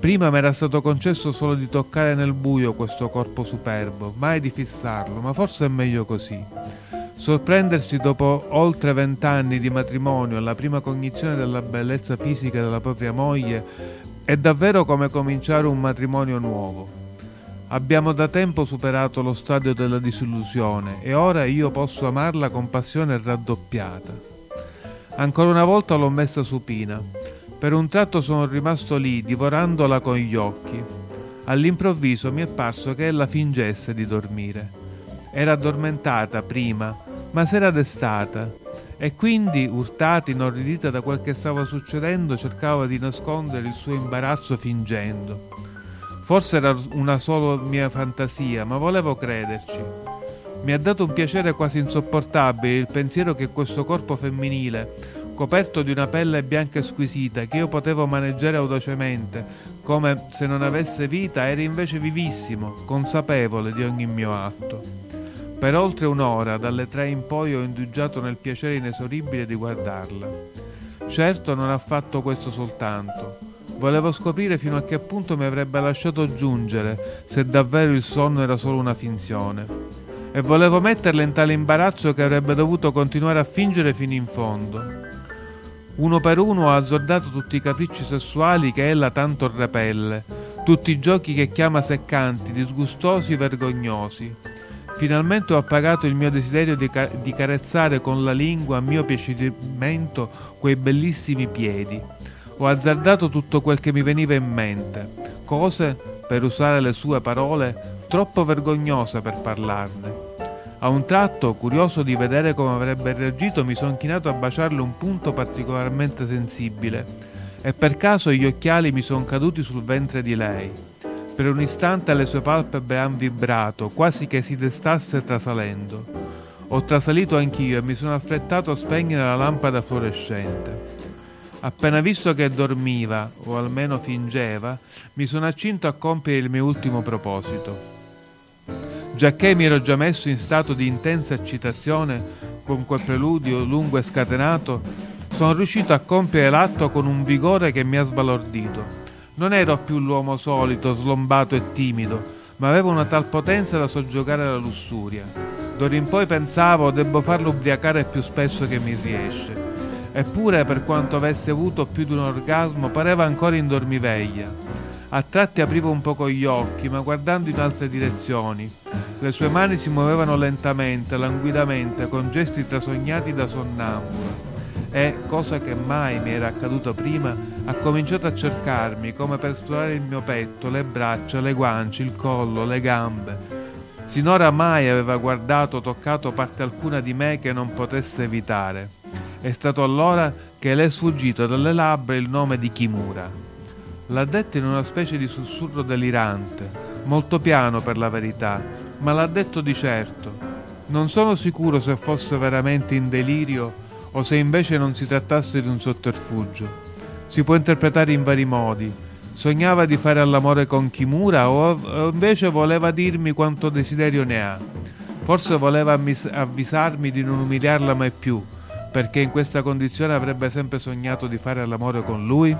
Prima mi era stato concesso solo di toccare nel buio questo corpo superbo, mai di fissarlo, ma forse è meglio così. Sorprendersi dopo oltre vent'anni di matrimonio alla prima cognizione della bellezza fisica della propria moglie è davvero come cominciare un matrimonio nuovo. Abbiamo da tempo superato lo stadio della disillusione e ora io posso amarla con passione raddoppiata. Ancora una volta l'ho messa supina per un tratto sono rimasto lì, divorandola con gli occhi. All'improvviso mi è parso che ella fingesse di dormire. Era addormentata prima, ma s'era destata e quindi, urtata, inorridita da quel che stava succedendo, cercava di nascondere il suo imbarazzo fingendo. Forse era una solo mia fantasia, ma volevo crederci. Mi ha dato un piacere quasi insopportabile il pensiero che questo corpo femminile, coperto di una pelle bianca squisita, che io potevo maneggiare audacemente, come se non avesse vita, era invece vivissimo, consapevole di ogni mio atto. Per oltre un'ora, dalle tre in poi, ho indugiato nel piacere inesoribile di guardarla. Certo non ha fatto questo soltanto. Volevo scoprire fino a che punto mi avrebbe lasciato giungere se davvero il sonno era solo una finzione. E volevo metterla in tale imbarazzo che avrebbe dovuto continuare a fingere fino in fondo. Uno per uno ho azzordato tutti i capricci sessuali che ella tanto repelle, tutti i giochi che chiama seccanti, disgustosi, vergognosi Finalmente ho appagato il mio desiderio di, ca- di carezzare con la lingua a mio piacimento quei bellissimi piedi. Ho azzardato tutto quel che mi veniva in mente, cose, per usare le sue parole, troppo vergognose per parlarne. A un tratto, curioso di vedere come avrebbe reagito, mi sono chinato a baciarle un punto particolarmente sensibile e per caso gli occhiali mi sono caduti sul ventre di lei. Per un istante le sue palpebre han vibrato, quasi che si destasse trasalendo. Ho trasalito anch'io e mi sono affrettato a spegnere la lampada fluorescente. Appena visto che dormiva, o almeno fingeva, mi sono accinto a compiere il mio ultimo proposito. Giacché mi ero già messo in stato di intensa eccitazione con quel preludio lungo e scatenato, sono riuscito a compiere l'atto con un vigore che mi ha sbalordito. Non ero più l'uomo solito, slombato e timido, ma avevo una tal potenza da soggiogare la lussuria. D'ora in poi pensavo devo farlo ubriacare più spesso che mi riesce. Eppure, per quanto avesse avuto più di un orgasmo, pareva ancora in dormiveglia. A tratti aprivo un poco gli occhi, ma guardando in altre direzioni. Le sue mani si muovevano lentamente, languidamente, con gesti trasognati da sonnambula e, cosa che mai mi era accaduto prima, ha cominciato a cercarmi come per esplorare il mio petto, le braccia, le guance, il collo, le gambe. Sinora mai aveva guardato o toccato parte alcuna di me che non potesse evitare. È stato allora che le è sfuggito dalle labbra il nome di Kimura. L'ha detto in una specie di sussurro delirante, molto piano per la verità, ma l'ha detto di certo. Non sono sicuro se fosse veramente in delirio o se invece non si trattasse di un sotterfugio. Si può interpretare in vari modi. Sognava di fare all'amore con Kimura o invece voleva dirmi quanto desiderio ne ha. Forse voleva avvisarmi di non umiliarla mai più, perché in questa condizione avrebbe sempre sognato di fare all'amore con lui?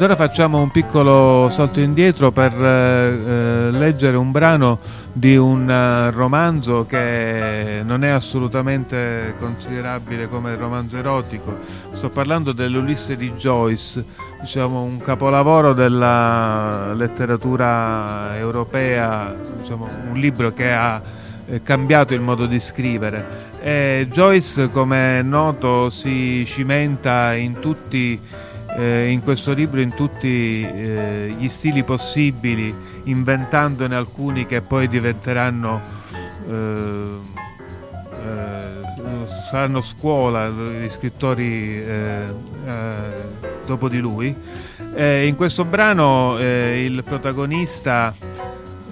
Ed ora facciamo un piccolo salto indietro per eh, eh leggere un brano di un uh, romanzo che non è assolutamente considerabile come romanzo erotico. Sto parlando dell'Ulisse di Joyce, diciamo un capolavoro della letteratura europea, diciamo, un libro che ha eh, cambiato il modo di scrivere. E Joyce, come è noto, si cimenta in tutti eh, in questo libro in tutti eh, gli stili possibili, inventandone alcuni che poi diventeranno eh, eh saranno scuola gli scrittori eh, dopo di lui. in questo brano il protagonista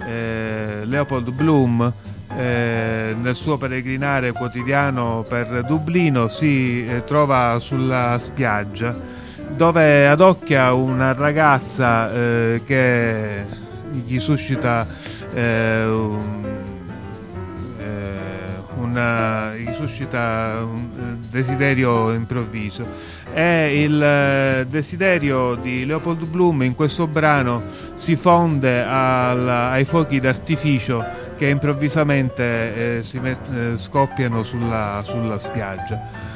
Leopold Bloom eh, nel suo peregrinare quotidiano per Dublino si eh, trova sulla spiaggia dove adocchia una ragazza eh, che gli suscita eh, un, eh, una, gli suscita un eh, desiderio improvviso. E il eh, desiderio di Leopold Bloom in questo brano si fonde al, ai fuochi d'artificio che improvvisamente eh, met- scoppiano sulla, sulla spiaggia.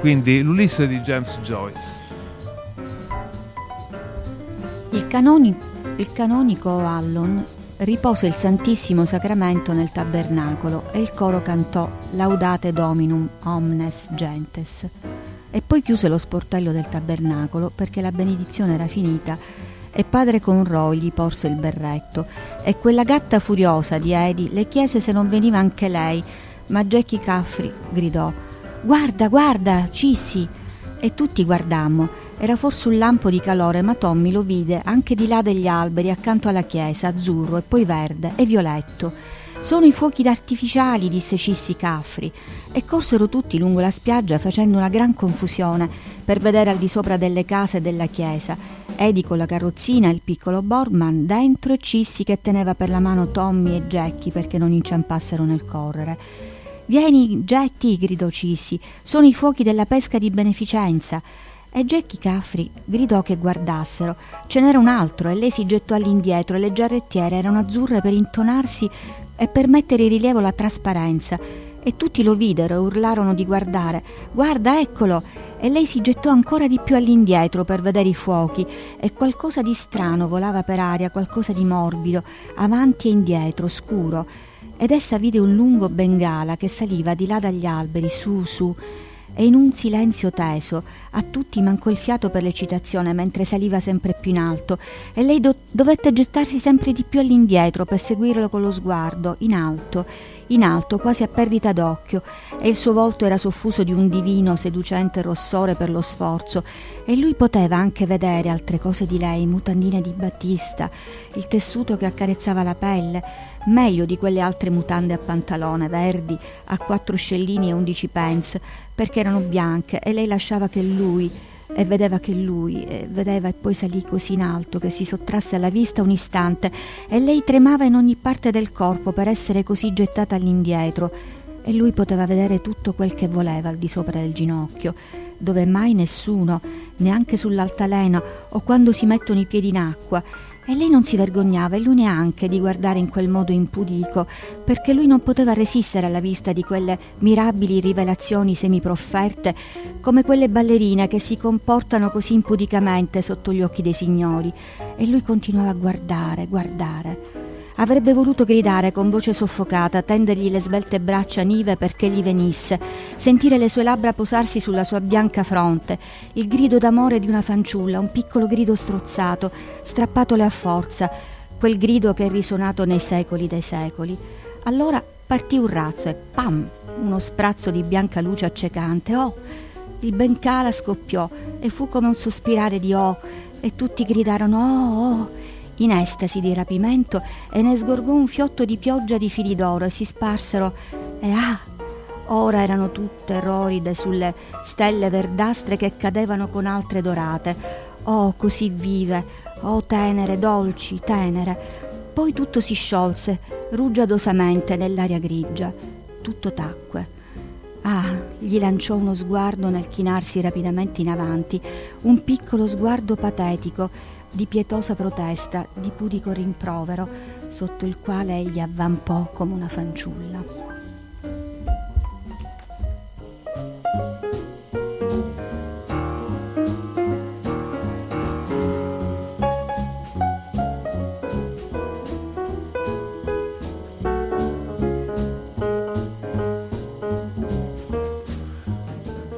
Quindi l'Ulisse di James Joyce Il, canoni, il canonico Allon ripose il Santissimo Sacramento nel tabernacolo e il coro cantò Laudate Dominum omnes gentes e poi chiuse lo sportello del tabernacolo perché la benedizione era finita e padre Conroy gli porse il berretto e quella gatta furiosa di Edi le chiese se non veniva anche lei, ma Jackie Caffri gridò Guarda, guarda, Cissi! E tutti guardammo. Era forse un lampo di calore, ma Tommy lo vide anche di là degli alberi accanto alla chiesa, azzurro e poi verde e violetto. Sono i fuochi artificiali, disse Cissi Caffri, e corsero tutti lungo la spiaggia facendo una gran confusione per vedere al di sopra delle case e della chiesa. Edi con la carrozzina il piccolo Borman dentro e Cissi che teneva per la mano Tommy e Jackie perché non inciampassero nel correre. Vieni, Getty, gridò Cissi, sono i fuochi della pesca di beneficenza. E Jackie Caffri gridò che guardassero. Ce n'era un altro e lei si gettò all'indietro e le giarrettiere erano azzurre per intonarsi e per mettere in rilievo la trasparenza. E tutti lo videro e urlarono di guardare. Guarda, eccolo! E lei si gettò ancora di più all'indietro per vedere i fuochi e qualcosa di strano volava per aria, qualcosa di morbido, avanti e indietro, scuro ed essa vide un lungo bengala che saliva di là dagli alberi, su, su, e in un silenzio teso a tutti mancò il fiato per l'eccitazione mentre saliva sempre più in alto. E lei do- dovette gettarsi sempre di più all'indietro per seguirlo con lo sguardo, in alto, in alto, quasi a perdita d'occhio, e il suo volto era soffuso di un divino, seducente rossore per lo sforzo, e lui poteva anche vedere altre cose di lei, mutandine di battista, il tessuto che accarezzava la pelle, meglio di quelle altre mutande a pantalone verdi, a quattro scellini e undici pence, perché erano bianche, e lei lasciava che lui e vedeva che lui, e vedeva e poi salì così in alto che si sottrasse alla vista un istante e lei tremava in ogni parte del corpo per essere così gettata all'indietro e lui poteva vedere tutto quel che voleva al di sopra del ginocchio, dove mai nessuno, neanche sull'altalena o quando si mettono i piedi in acqua, e lei non si vergognava e lui neanche di guardare in quel modo impudico, perché lui non poteva resistere alla vista di quelle mirabili rivelazioni semiprofferte, come quelle ballerine che si comportano così impudicamente sotto gli occhi dei signori. E lui continuava a guardare, guardare. Avrebbe voluto gridare con voce soffocata, tendergli le svelte braccia nive perché gli venisse, sentire le sue labbra posarsi sulla sua bianca fronte, il grido d'amore di una fanciulla, un piccolo grido strozzato, strappatole a forza, quel grido che è risuonato nei secoli dei secoli. Allora partì un razzo e pam! uno sprazzo di bianca luce accecante. Oh! Il bencala scoppiò e fu come un sospirare di oh, e tutti gridarono oh, oh in estasi di rapimento e ne sgorgò un fiotto di pioggia di fili d'oro e si sparsero. E ah ora erano tutte roride sulle stelle verdastre che cadevano con altre dorate. Oh così vive oh tenere dolci tenere. Poi tutto si sciolse rugiadosamente nell'aria grigia. Tutto tacque. Ah, gli lanciò uno sguardo nel chinarsi rapidamente in avanti, un piccolo sguardo patetico di pietosa protesta, di pudico rimprovero, sotto il quale egli avvampò come una fanciulla.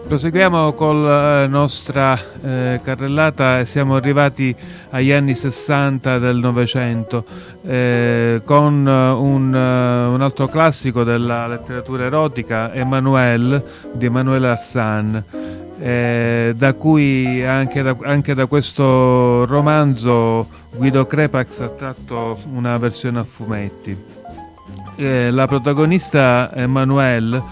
Proseguiamo con la nostra eh, carrellata siamo arrivati agli anni 60 del Novecento eh, con un, uh, un, altro classico della letteratura erotica, Emmanuel di Emmanuel Arsan, eh, da cui anche da, anche da, questo romanzo Guido Crepax ha tratto una versione a fumetti. Eh, la protagonista Emmanuel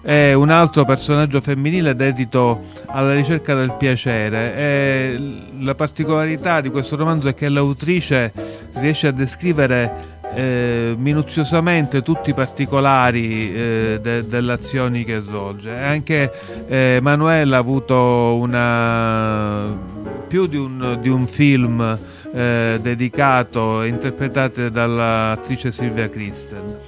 è un altro personaggio femminile dedito alla ricerca del piacere e la particolarità di questo romanzo è che l'autrice riesce a descrivere eh, minuziosamente tutti i particolari eh, de- delle azioni che svolge. Anche eh, Manuela ha avuto una, più di un, di un film eh, dedicato e interpretato dall'attrice Silvia Kristen.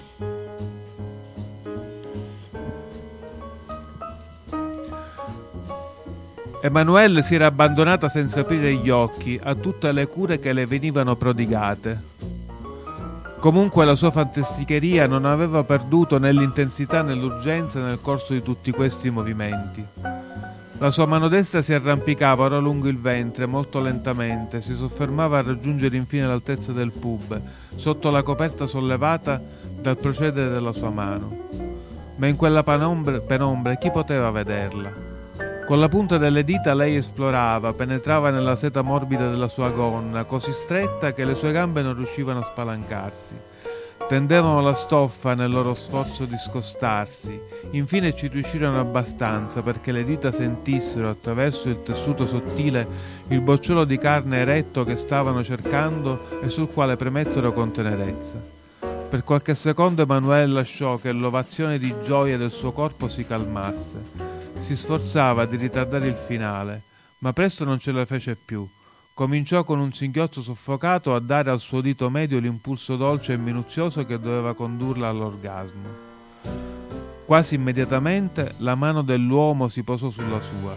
Emanuele si era abbandonata senza aprire gli occhi a tutte le cure che le venivano prodigate. Comunque la sua fantasticheria non aveva perduto nell'intensità né l'urgenza nel corso di tutti questi movimenti. La sua mano destra si arrampicava ora lungo il ventre, molto lentamente, si soffermava a raggiungere infine l'altezza del pub, sotto la coperta sollevata dal procedere della sua mano. Ma in quella penombra, penombra chi poteva vederla? Con la punta delle dita lei esplorava, penetrava nella seta morbida della sua gonna, così stretta che le sue gambe non riuscivano a spalancarsi. Tendevano la stoffa nel loro sforzo di scostarsi. Infine ci riuscirono abbastanza perché le dita sentissero attraverso il tessuto sottile il bocciolo di carne eretto che stavano cercando e sul quale premettero con tenerezza. Per qualche secondo Emanuele lasciò che l'ovazione di gioia del suo corpo si calmasse. Si sforzava di ritardare il finale, ma presto non ce la fece più Cominciò con un singhiozzo soffocato a dare al suo dito medio l'impulso dolce e minuzioso che doveva condurla all'orgasmo. Quasi immediatamente la mano dell'uomo si posò sulla sua.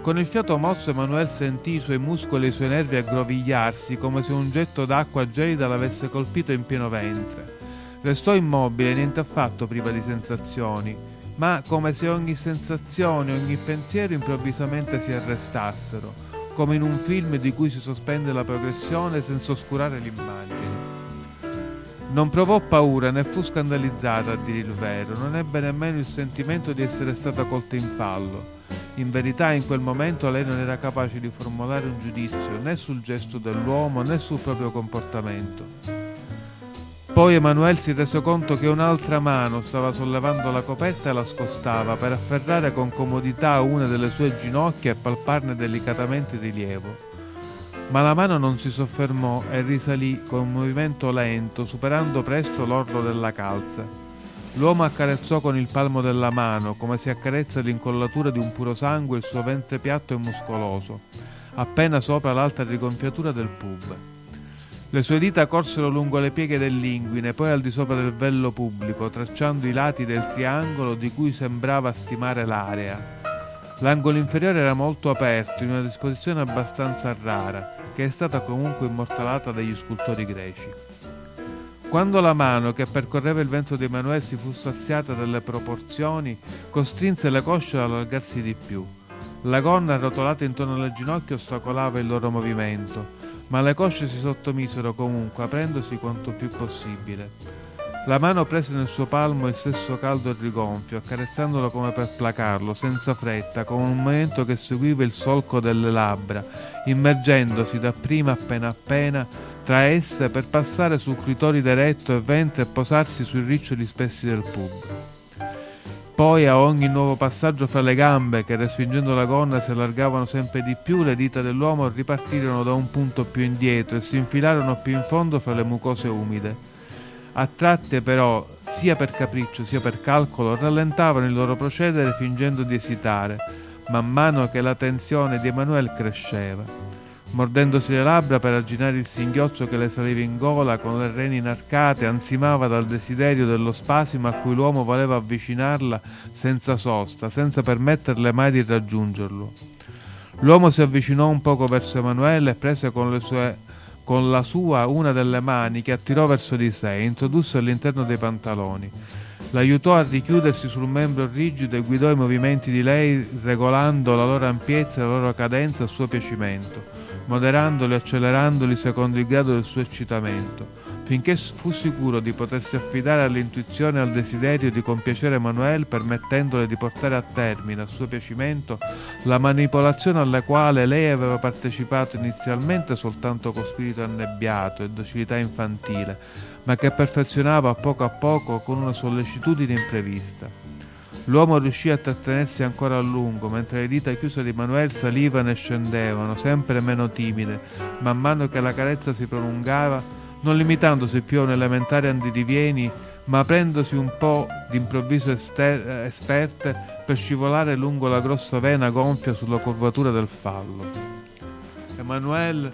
Con il fiato mozzo Emanuele sentì i suoi muscoli e i suoi nervi aggrovigliarsi come se un getto d'acqua gelida l'avesse colpito in pieno ventre. Restò immobile, niente affatto priva di sensazioni, ma come se ogni sensazione, ogni pensiero improvvisamente si arrestassero come in un film di cui si sospende la progressione senza oscurare l'immagine. Non provò paura né fu scandalizzata a dire il vero, non ebbe nemmeno il sentimento di essere stata colta in fallo. In verità in quel momento lei non era capace di formulare un giudizio né sul gesto dell'uomo né sul proprio comportamento. Poi Emanuele si rese conto che un'altra mano stava sollevando la coperta e la scostava per afferrare con comodità una delle sue ginocchia e palparne delicatamente il rilievo. Ma la mano non si soffermò e risalì con un movimento lento, superando presto l'orlo della calza. L'uomo accarezzò con il palmo della mano, come si accarezza l'incollatura di un puro sangue, il suo ventre piatto e muscoloso, appena sopra l'alta rigonfiatura del pub. Le sue dita corsero lungo le pieghe dell'inguine, poi al di sopra del vello pubblico, tracciando i lati del triangolo di cui sembrava stimare l'area. L'angolo inferiore era molto aperto, in una disposizione abbastanza rara, che è stata comunque immortalata dagli scultori greci. Quando la mano che percorreva il vento di Emanuele si fu saziata dalle proporzioni, costrinse le cosce ad allargarsi di più. La gonna arrotolata intorno alle ginocchia ostacolava il loro movimento, ma le cosce si sottomisero comunque, aprendosi quanto più possibile. La mano prese nel suo palmo il sesso caldo e rigonfio, accarezzandolo come per placarlo, senza fretta, con un movimento che seguiva il solco delle labbra, immergendosi dapprima appena appena tra esse per passare sul clitoride eretto e ventre e posarsi sui riccioli spessi del pubblico. Poi a ogni nuovo passaggio fra le gambe, che respingendo la gonna si allargavano sempre di più, le dita dell'uomo ripartirono da un punto più indietro e si infilarono più in fondo fra le mucose umide. A tratti però, sia per capriccio sia per calcolo, rallentavano il loro procedere fingendo di esitare, man mano che la tensione di Emanuele cresceva mordendosi le labbra per arginare il singhiozzo che le saliva in gola, con le reni inarcate, ansimava dal desiderio dello spasimo a cui l'uomo voleva avvicinarla senza sosta, senza permetterle mai di raggiungerlo. L'uomo si avvicinò un poco verso Emanuele e prese con, sue, con la sua una delle mani che attirò verso di sé e introdusse all'interno dei pantaloni. L'aiutò a richiudersi sul membro rigido e guidò i movimenti di lei regolando la loro ampiezza e la loro cadenza a suo piacimento moderandoli e accelerandoli secondo il grado del suo eccitamento, finché fu sicuro di potersi affidare all'intuizione e al desiderio di compiacere Emanuele permettendole di portare a termine, a suo piacimento, la manipolazione alla quale lei aveva partecipato inizialmente soltanto con spirito annebbiato e docilità infantile, ma che perfezionava a poco a poco con una sollecitudine imprevista. L'uomo riuscì a trattenersi ancora a lungo, mentre le dita chiuse di Manuel salivano e scendevano, sempre meno timide, man mano che la carezza si prolungava, non limitandosi più a un elementare andidivieni, ma aprendosi un po' d'improvviso ester- esperte per scivolare lungo la grossa vena gonfia sulla curvatura del fallo. Emanuele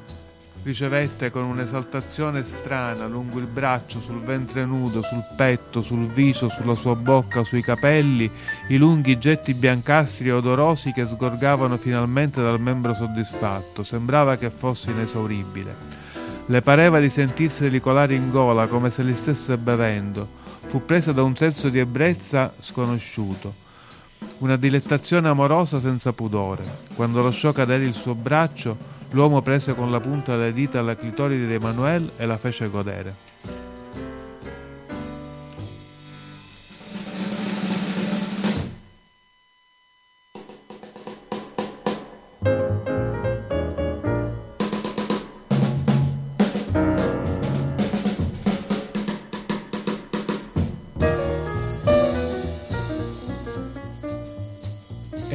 ricevette con un'esaltazione strana lungo il braccio, sul ventre nudo, sul petto, sul viso, sulla sua bocca, sui capelli, i lunghi getti biancastri e odorosi che sgorgavano finalmente dal membro soddisfatto. Sembrava che fosse inesauribile. Le pareva di sentirseli colare in gola come se li stesse bevendo. Fu presa da un senso di ebbrezza sconosciuto. Una dilettazione amorosa senza pudore. Quando lasciò cadere il suo braccio, L'uomo prese con la punta delle dita la clitoride di Emanuele e la fece godere.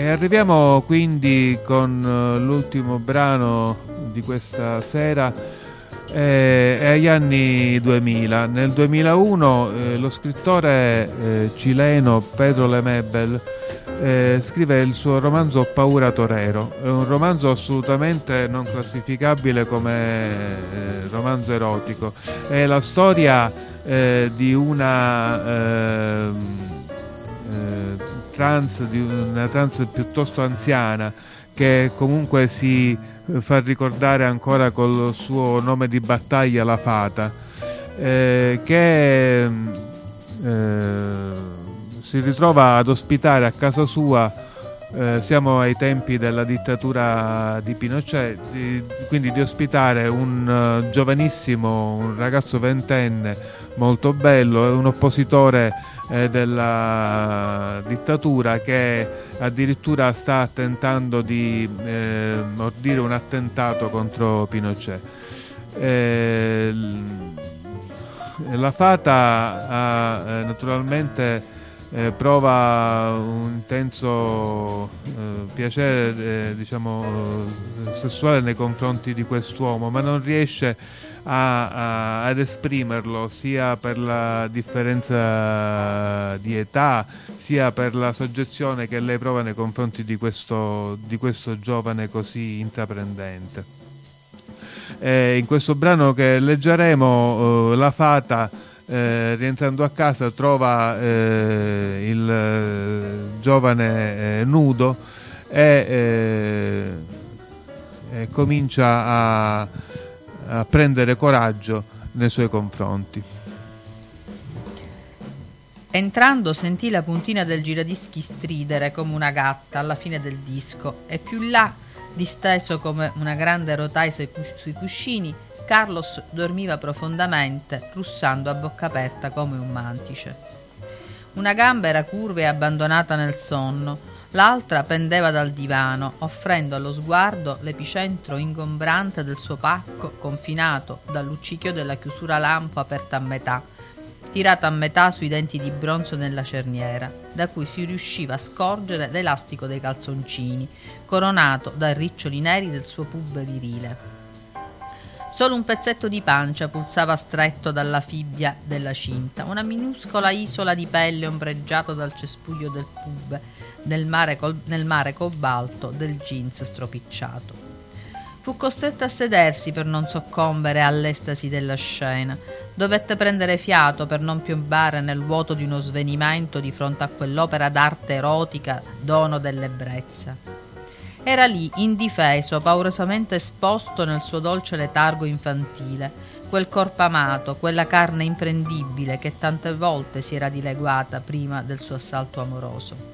Arriviamo quindi con eh, l'ultimo brano di questa sera eh, è agli anni 2000. Nel 2001 eh, lo scrittore eh, cileno Pedro Lemebel eh, scrive il suo romanzo Paura Torero. È un romanzo assolutamente non classificabile come eh, romanzo erotico. È la storia di una ehm, trans, di una trans piuttosto anziana che comunque si eh, fa ricordare ancora col suo nome di battaglia la fata eh, che eh, si ritrova ad ospitare a casa sua eh, siamo ai tempi della dittatura di Pinochet di, quindi di ospitare un uh, giovanissimo un ragazzo ventenne molto bello un oppositore eh, della dittatura che addirittura sta tentando di eh, ordire un attentato contro Pinochet. Eh, la Fata ha, eh, naturalmente eh, prova un intenso eh, piacere diciamo, sessuale nei confronti di quest'uomo, ma non riesce a, a, ad esprimerlo sia per la differenza di età sia per la soggezione che lei prova nei confronti di questo, di questo giovane così intraprendente. Eh, in questo brano che leggeremo eh, la fata eh, rientrando a casa trova eh, il eh, giovane eh, nudo e comincia a a prendere coraggio nei suoi confronti. Entrando sentì la puntina del giradischi stridere come una gatta alla fine del disco e più là, disteso come una grande rotaia sui cuscini, Carlos dormiva profondamente, russando a bocca aperta come un mantice. Una gamba era curva e abbandonata nel sonno, L'altra pendeva dal divano, offrendo allo sguardo l'epicentro ingombrante del suo pacco confinato dal luccichio della chiusura lampo aperta a metà, tirata a metà sui denti di bronzo nella cerniera, da cui si riusciva a scorgere l'elastico dei calzoncini, coronato dai riccioli neri del suo pub virile. Solo un pezzetto di pancia pulsava stretto dalla fibbia della cinta, una minuscola isola di pelle ombreggiata dal cespuglio del pub nel mare, col, nel mare cobalto del jeans stropicciato. Fu costretta a sedersi per non soccombere all'estasi della scena. Dovette prendere fiato per non piombare nel vuoto di uno svenimento di fronte a quell'opera d'arte erotica, dono dell'ebbrezza. Era lì, indifeso, paurosamente esposto nel suo dolce letargo infantile, quel corpo amato, quella carne imprendibile che tante volte si era dileguata prima del suo assalto amoroso.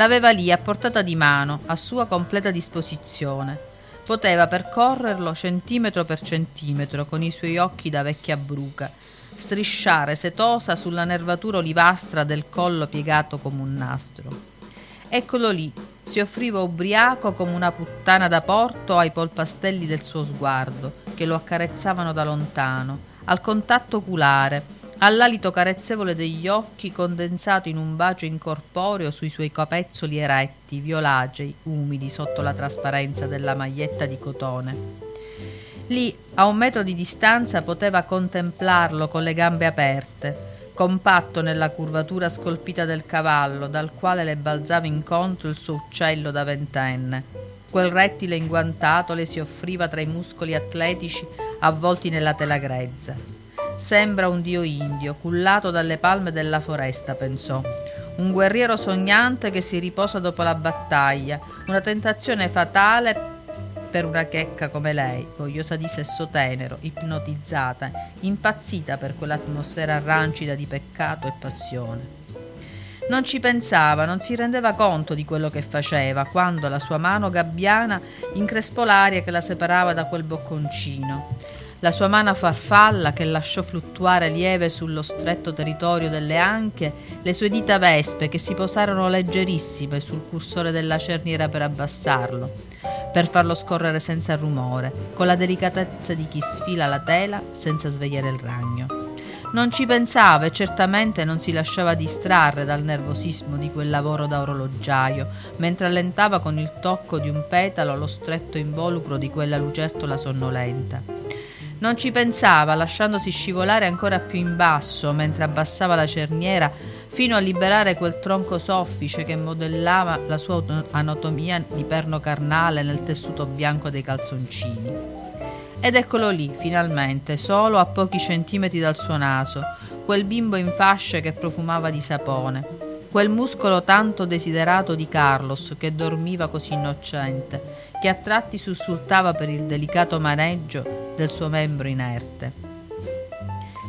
L'aveva lì a portata di mano, a sua completa disposizione. Poteva percorrerlo centimetro per centimetro con i suoi occhi da vecchia bruca, strisciare setosa sulla nervatura olivastra del collo piegato come un nastro. Eccolo lì, si offriva ubriaco come una puttana da porto ai polpastelli del suo sguardo, che lo accarezzavano da lontano, al contatto oculare, all'alito carezzevole degli occhi condensato in un bacio incorporeo sui suoi capezzoli eretti, violacei, umidi sotto la trasparenza della maglietta di cotone. Lì, a un metro di distanza, poteva contemplarlo con le gambe aperte, compatto nella curvatura scolpita del cavallo dal quale le balzava incontro il suo uccello da ventenne. Quel rettile inguantato le si offriva tra i muscoli atletici avvolti nella tela grezza. Sembra un dio indio, cullato dalle palme della foresta, pensò. Un guerriero sognante che si riposa dopo la battaglia, una tentazione fatale per una checca come lei, vogliosa di sesso tenero, ipnotizzata, impazzita per quell'atmosfera rancida di peccato e passione. Non ci pensava, non si rendeva conto di quello che faceva, quando la sua mano gabbiana increspò l'aria che la separava da quel bocconcino. La sua mano farfalla che lasciò fluttuare lieve sullo stretto territorio delle anche le sue dita vespe che si posarono leggerissime sul cursore della cerniera per abbassarlo per farlo scorrere senza rumore, con la delicatezza di chi sfila la tela senza svegliare il ragno. Non ci pensava e certamente non si lasciava distrarre dal nervosismo di quel lavoro da orologiaio, mentre allentava con il tocco di un petalo lo stretto involucro di quella lucertola sonnolenta. Non ci pensava, lasciandosi scivolare ancora più in basso mentre abbassava la cerniera fino a liberare quel tronco soffice che modellava la sua anatomia di perno carnale nel tessuto bianco dei calzoncini. Ed eccolo lì, finalmente, solo a pochi centimetri dal suo naso, quel bimbo in fasce che profumava di sapone, quel muscolo tanto desiderato di Carlos che dormiva così innocente, che a tratti sussultava per il delicato maneggio del suo membro inerte.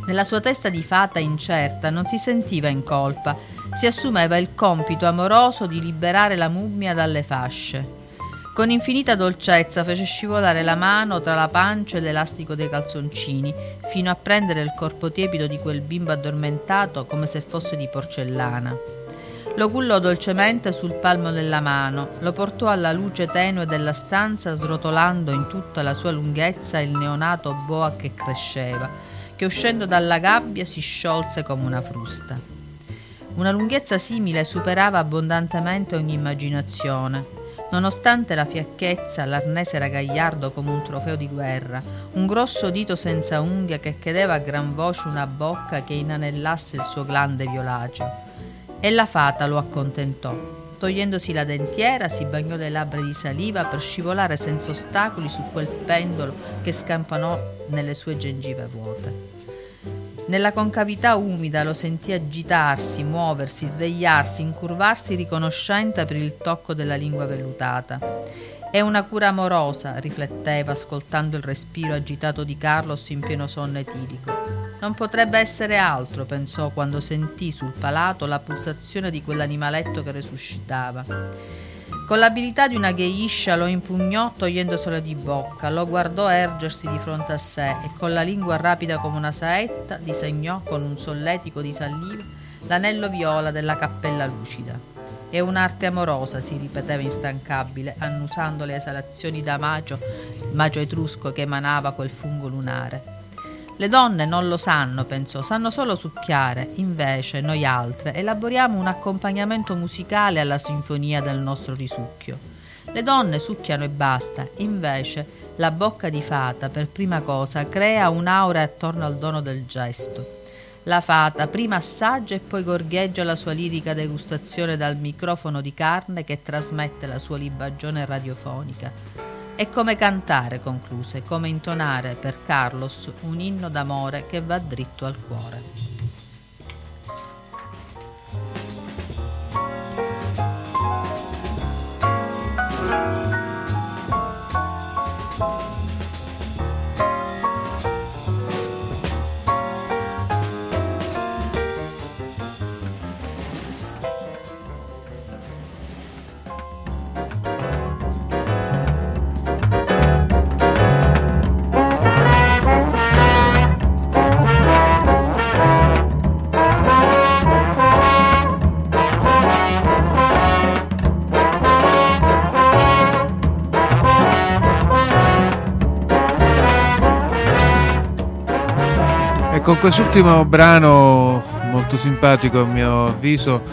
Nella sua testa di fata incerta non si sentiva in colpa, si assumeva il compito amoroso di liberare la mummia dalle fasce. Con infinita dolcezza fece scivolare la mano tra la pancia e l'elastico dei calzoncini, fino a prendere il corpo tiepido di quel bimbo addormentato come se fosse di porcellana. Lo cullò dolcemente sul palmo della mano, lo portò alla luce tenue della stanza srotolando in tutta la sua lunghezza il neonato boa che cresceva che uscendo dalla gabbia si sciolse come una frusta. Una lunghezza simile superava abbondantemente ogni immaginazione. Nonostante la fiacchezza, l'arnese era gagliardo come un trofeo di guerra, un grosso dito senza unghie che chiedeva a gran voce una bocca che inanellasse il suo glande violaceo. E la fata lo accontentò. Togliendosi la dentiera, si bagnò le labbra di saliva per scivolare senza ostacoli su quel pendolo che scampanò nelle sue gengive vuote. Nella concavità umida lo sentì agitarsi, muoversi, svegliarsi, incurvarsi riconoscente per il tocco della lingua vellutata. È una cura amorosa, rifletteva ascoltando il respiro agitato di Carlos in pieno sonno etilico. Non potrebbe essere altro, pensò quando sentì sul palato la pulsazione di quell'animaletto che resuscitava. Con l'abilità di una gheiscia lo impugnò togliendoselo di bocca, lo guardò ergersi di fronte a sé e con la lingua rapida come una saetta disegnò con un solletico di saliva l'anello viola della cappella lucida. È un'arte amorosa, si ripeteva instancabile, annusando le esalazioni da macio, macio etrusco che emanava quel fungo lunare. Le donne non lo sanno, pensò, sanno solo succhiare. Invece, noi altre, elaboriamo un accompagnamento musicale alla sinfonia del nostro risucchio. Le donne succhiano e basta, invece la bocca di fata, per prima cosa, crea un'aura attorno al dono del gesto. La fata prima assaggia e poi gorgheggia la sua lirica degustazione dal microfono di carne che trasmette la sua libagione radiofonica. È come cantare, concluse, come intonare per Carlos un inno d'amore che va dritto al cuore. Con quest'ultimo brano molto simpatico a mio avviso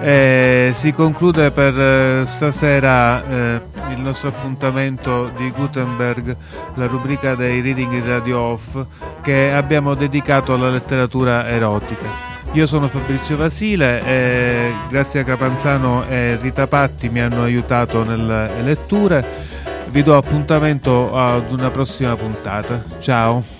eh, si conclude per eh, stasera eh, il nostro appuntamento di Gutenberg, la rubrica dei reading in radio off che abbiamo dedicato alla letteratura erotica. Io sono Fabrizio Vasile e grazie a Capanzano e Rita Patti mi hanno aiutato nelle letture. Vi do appuntamento ad una prossima puntata. Ciao!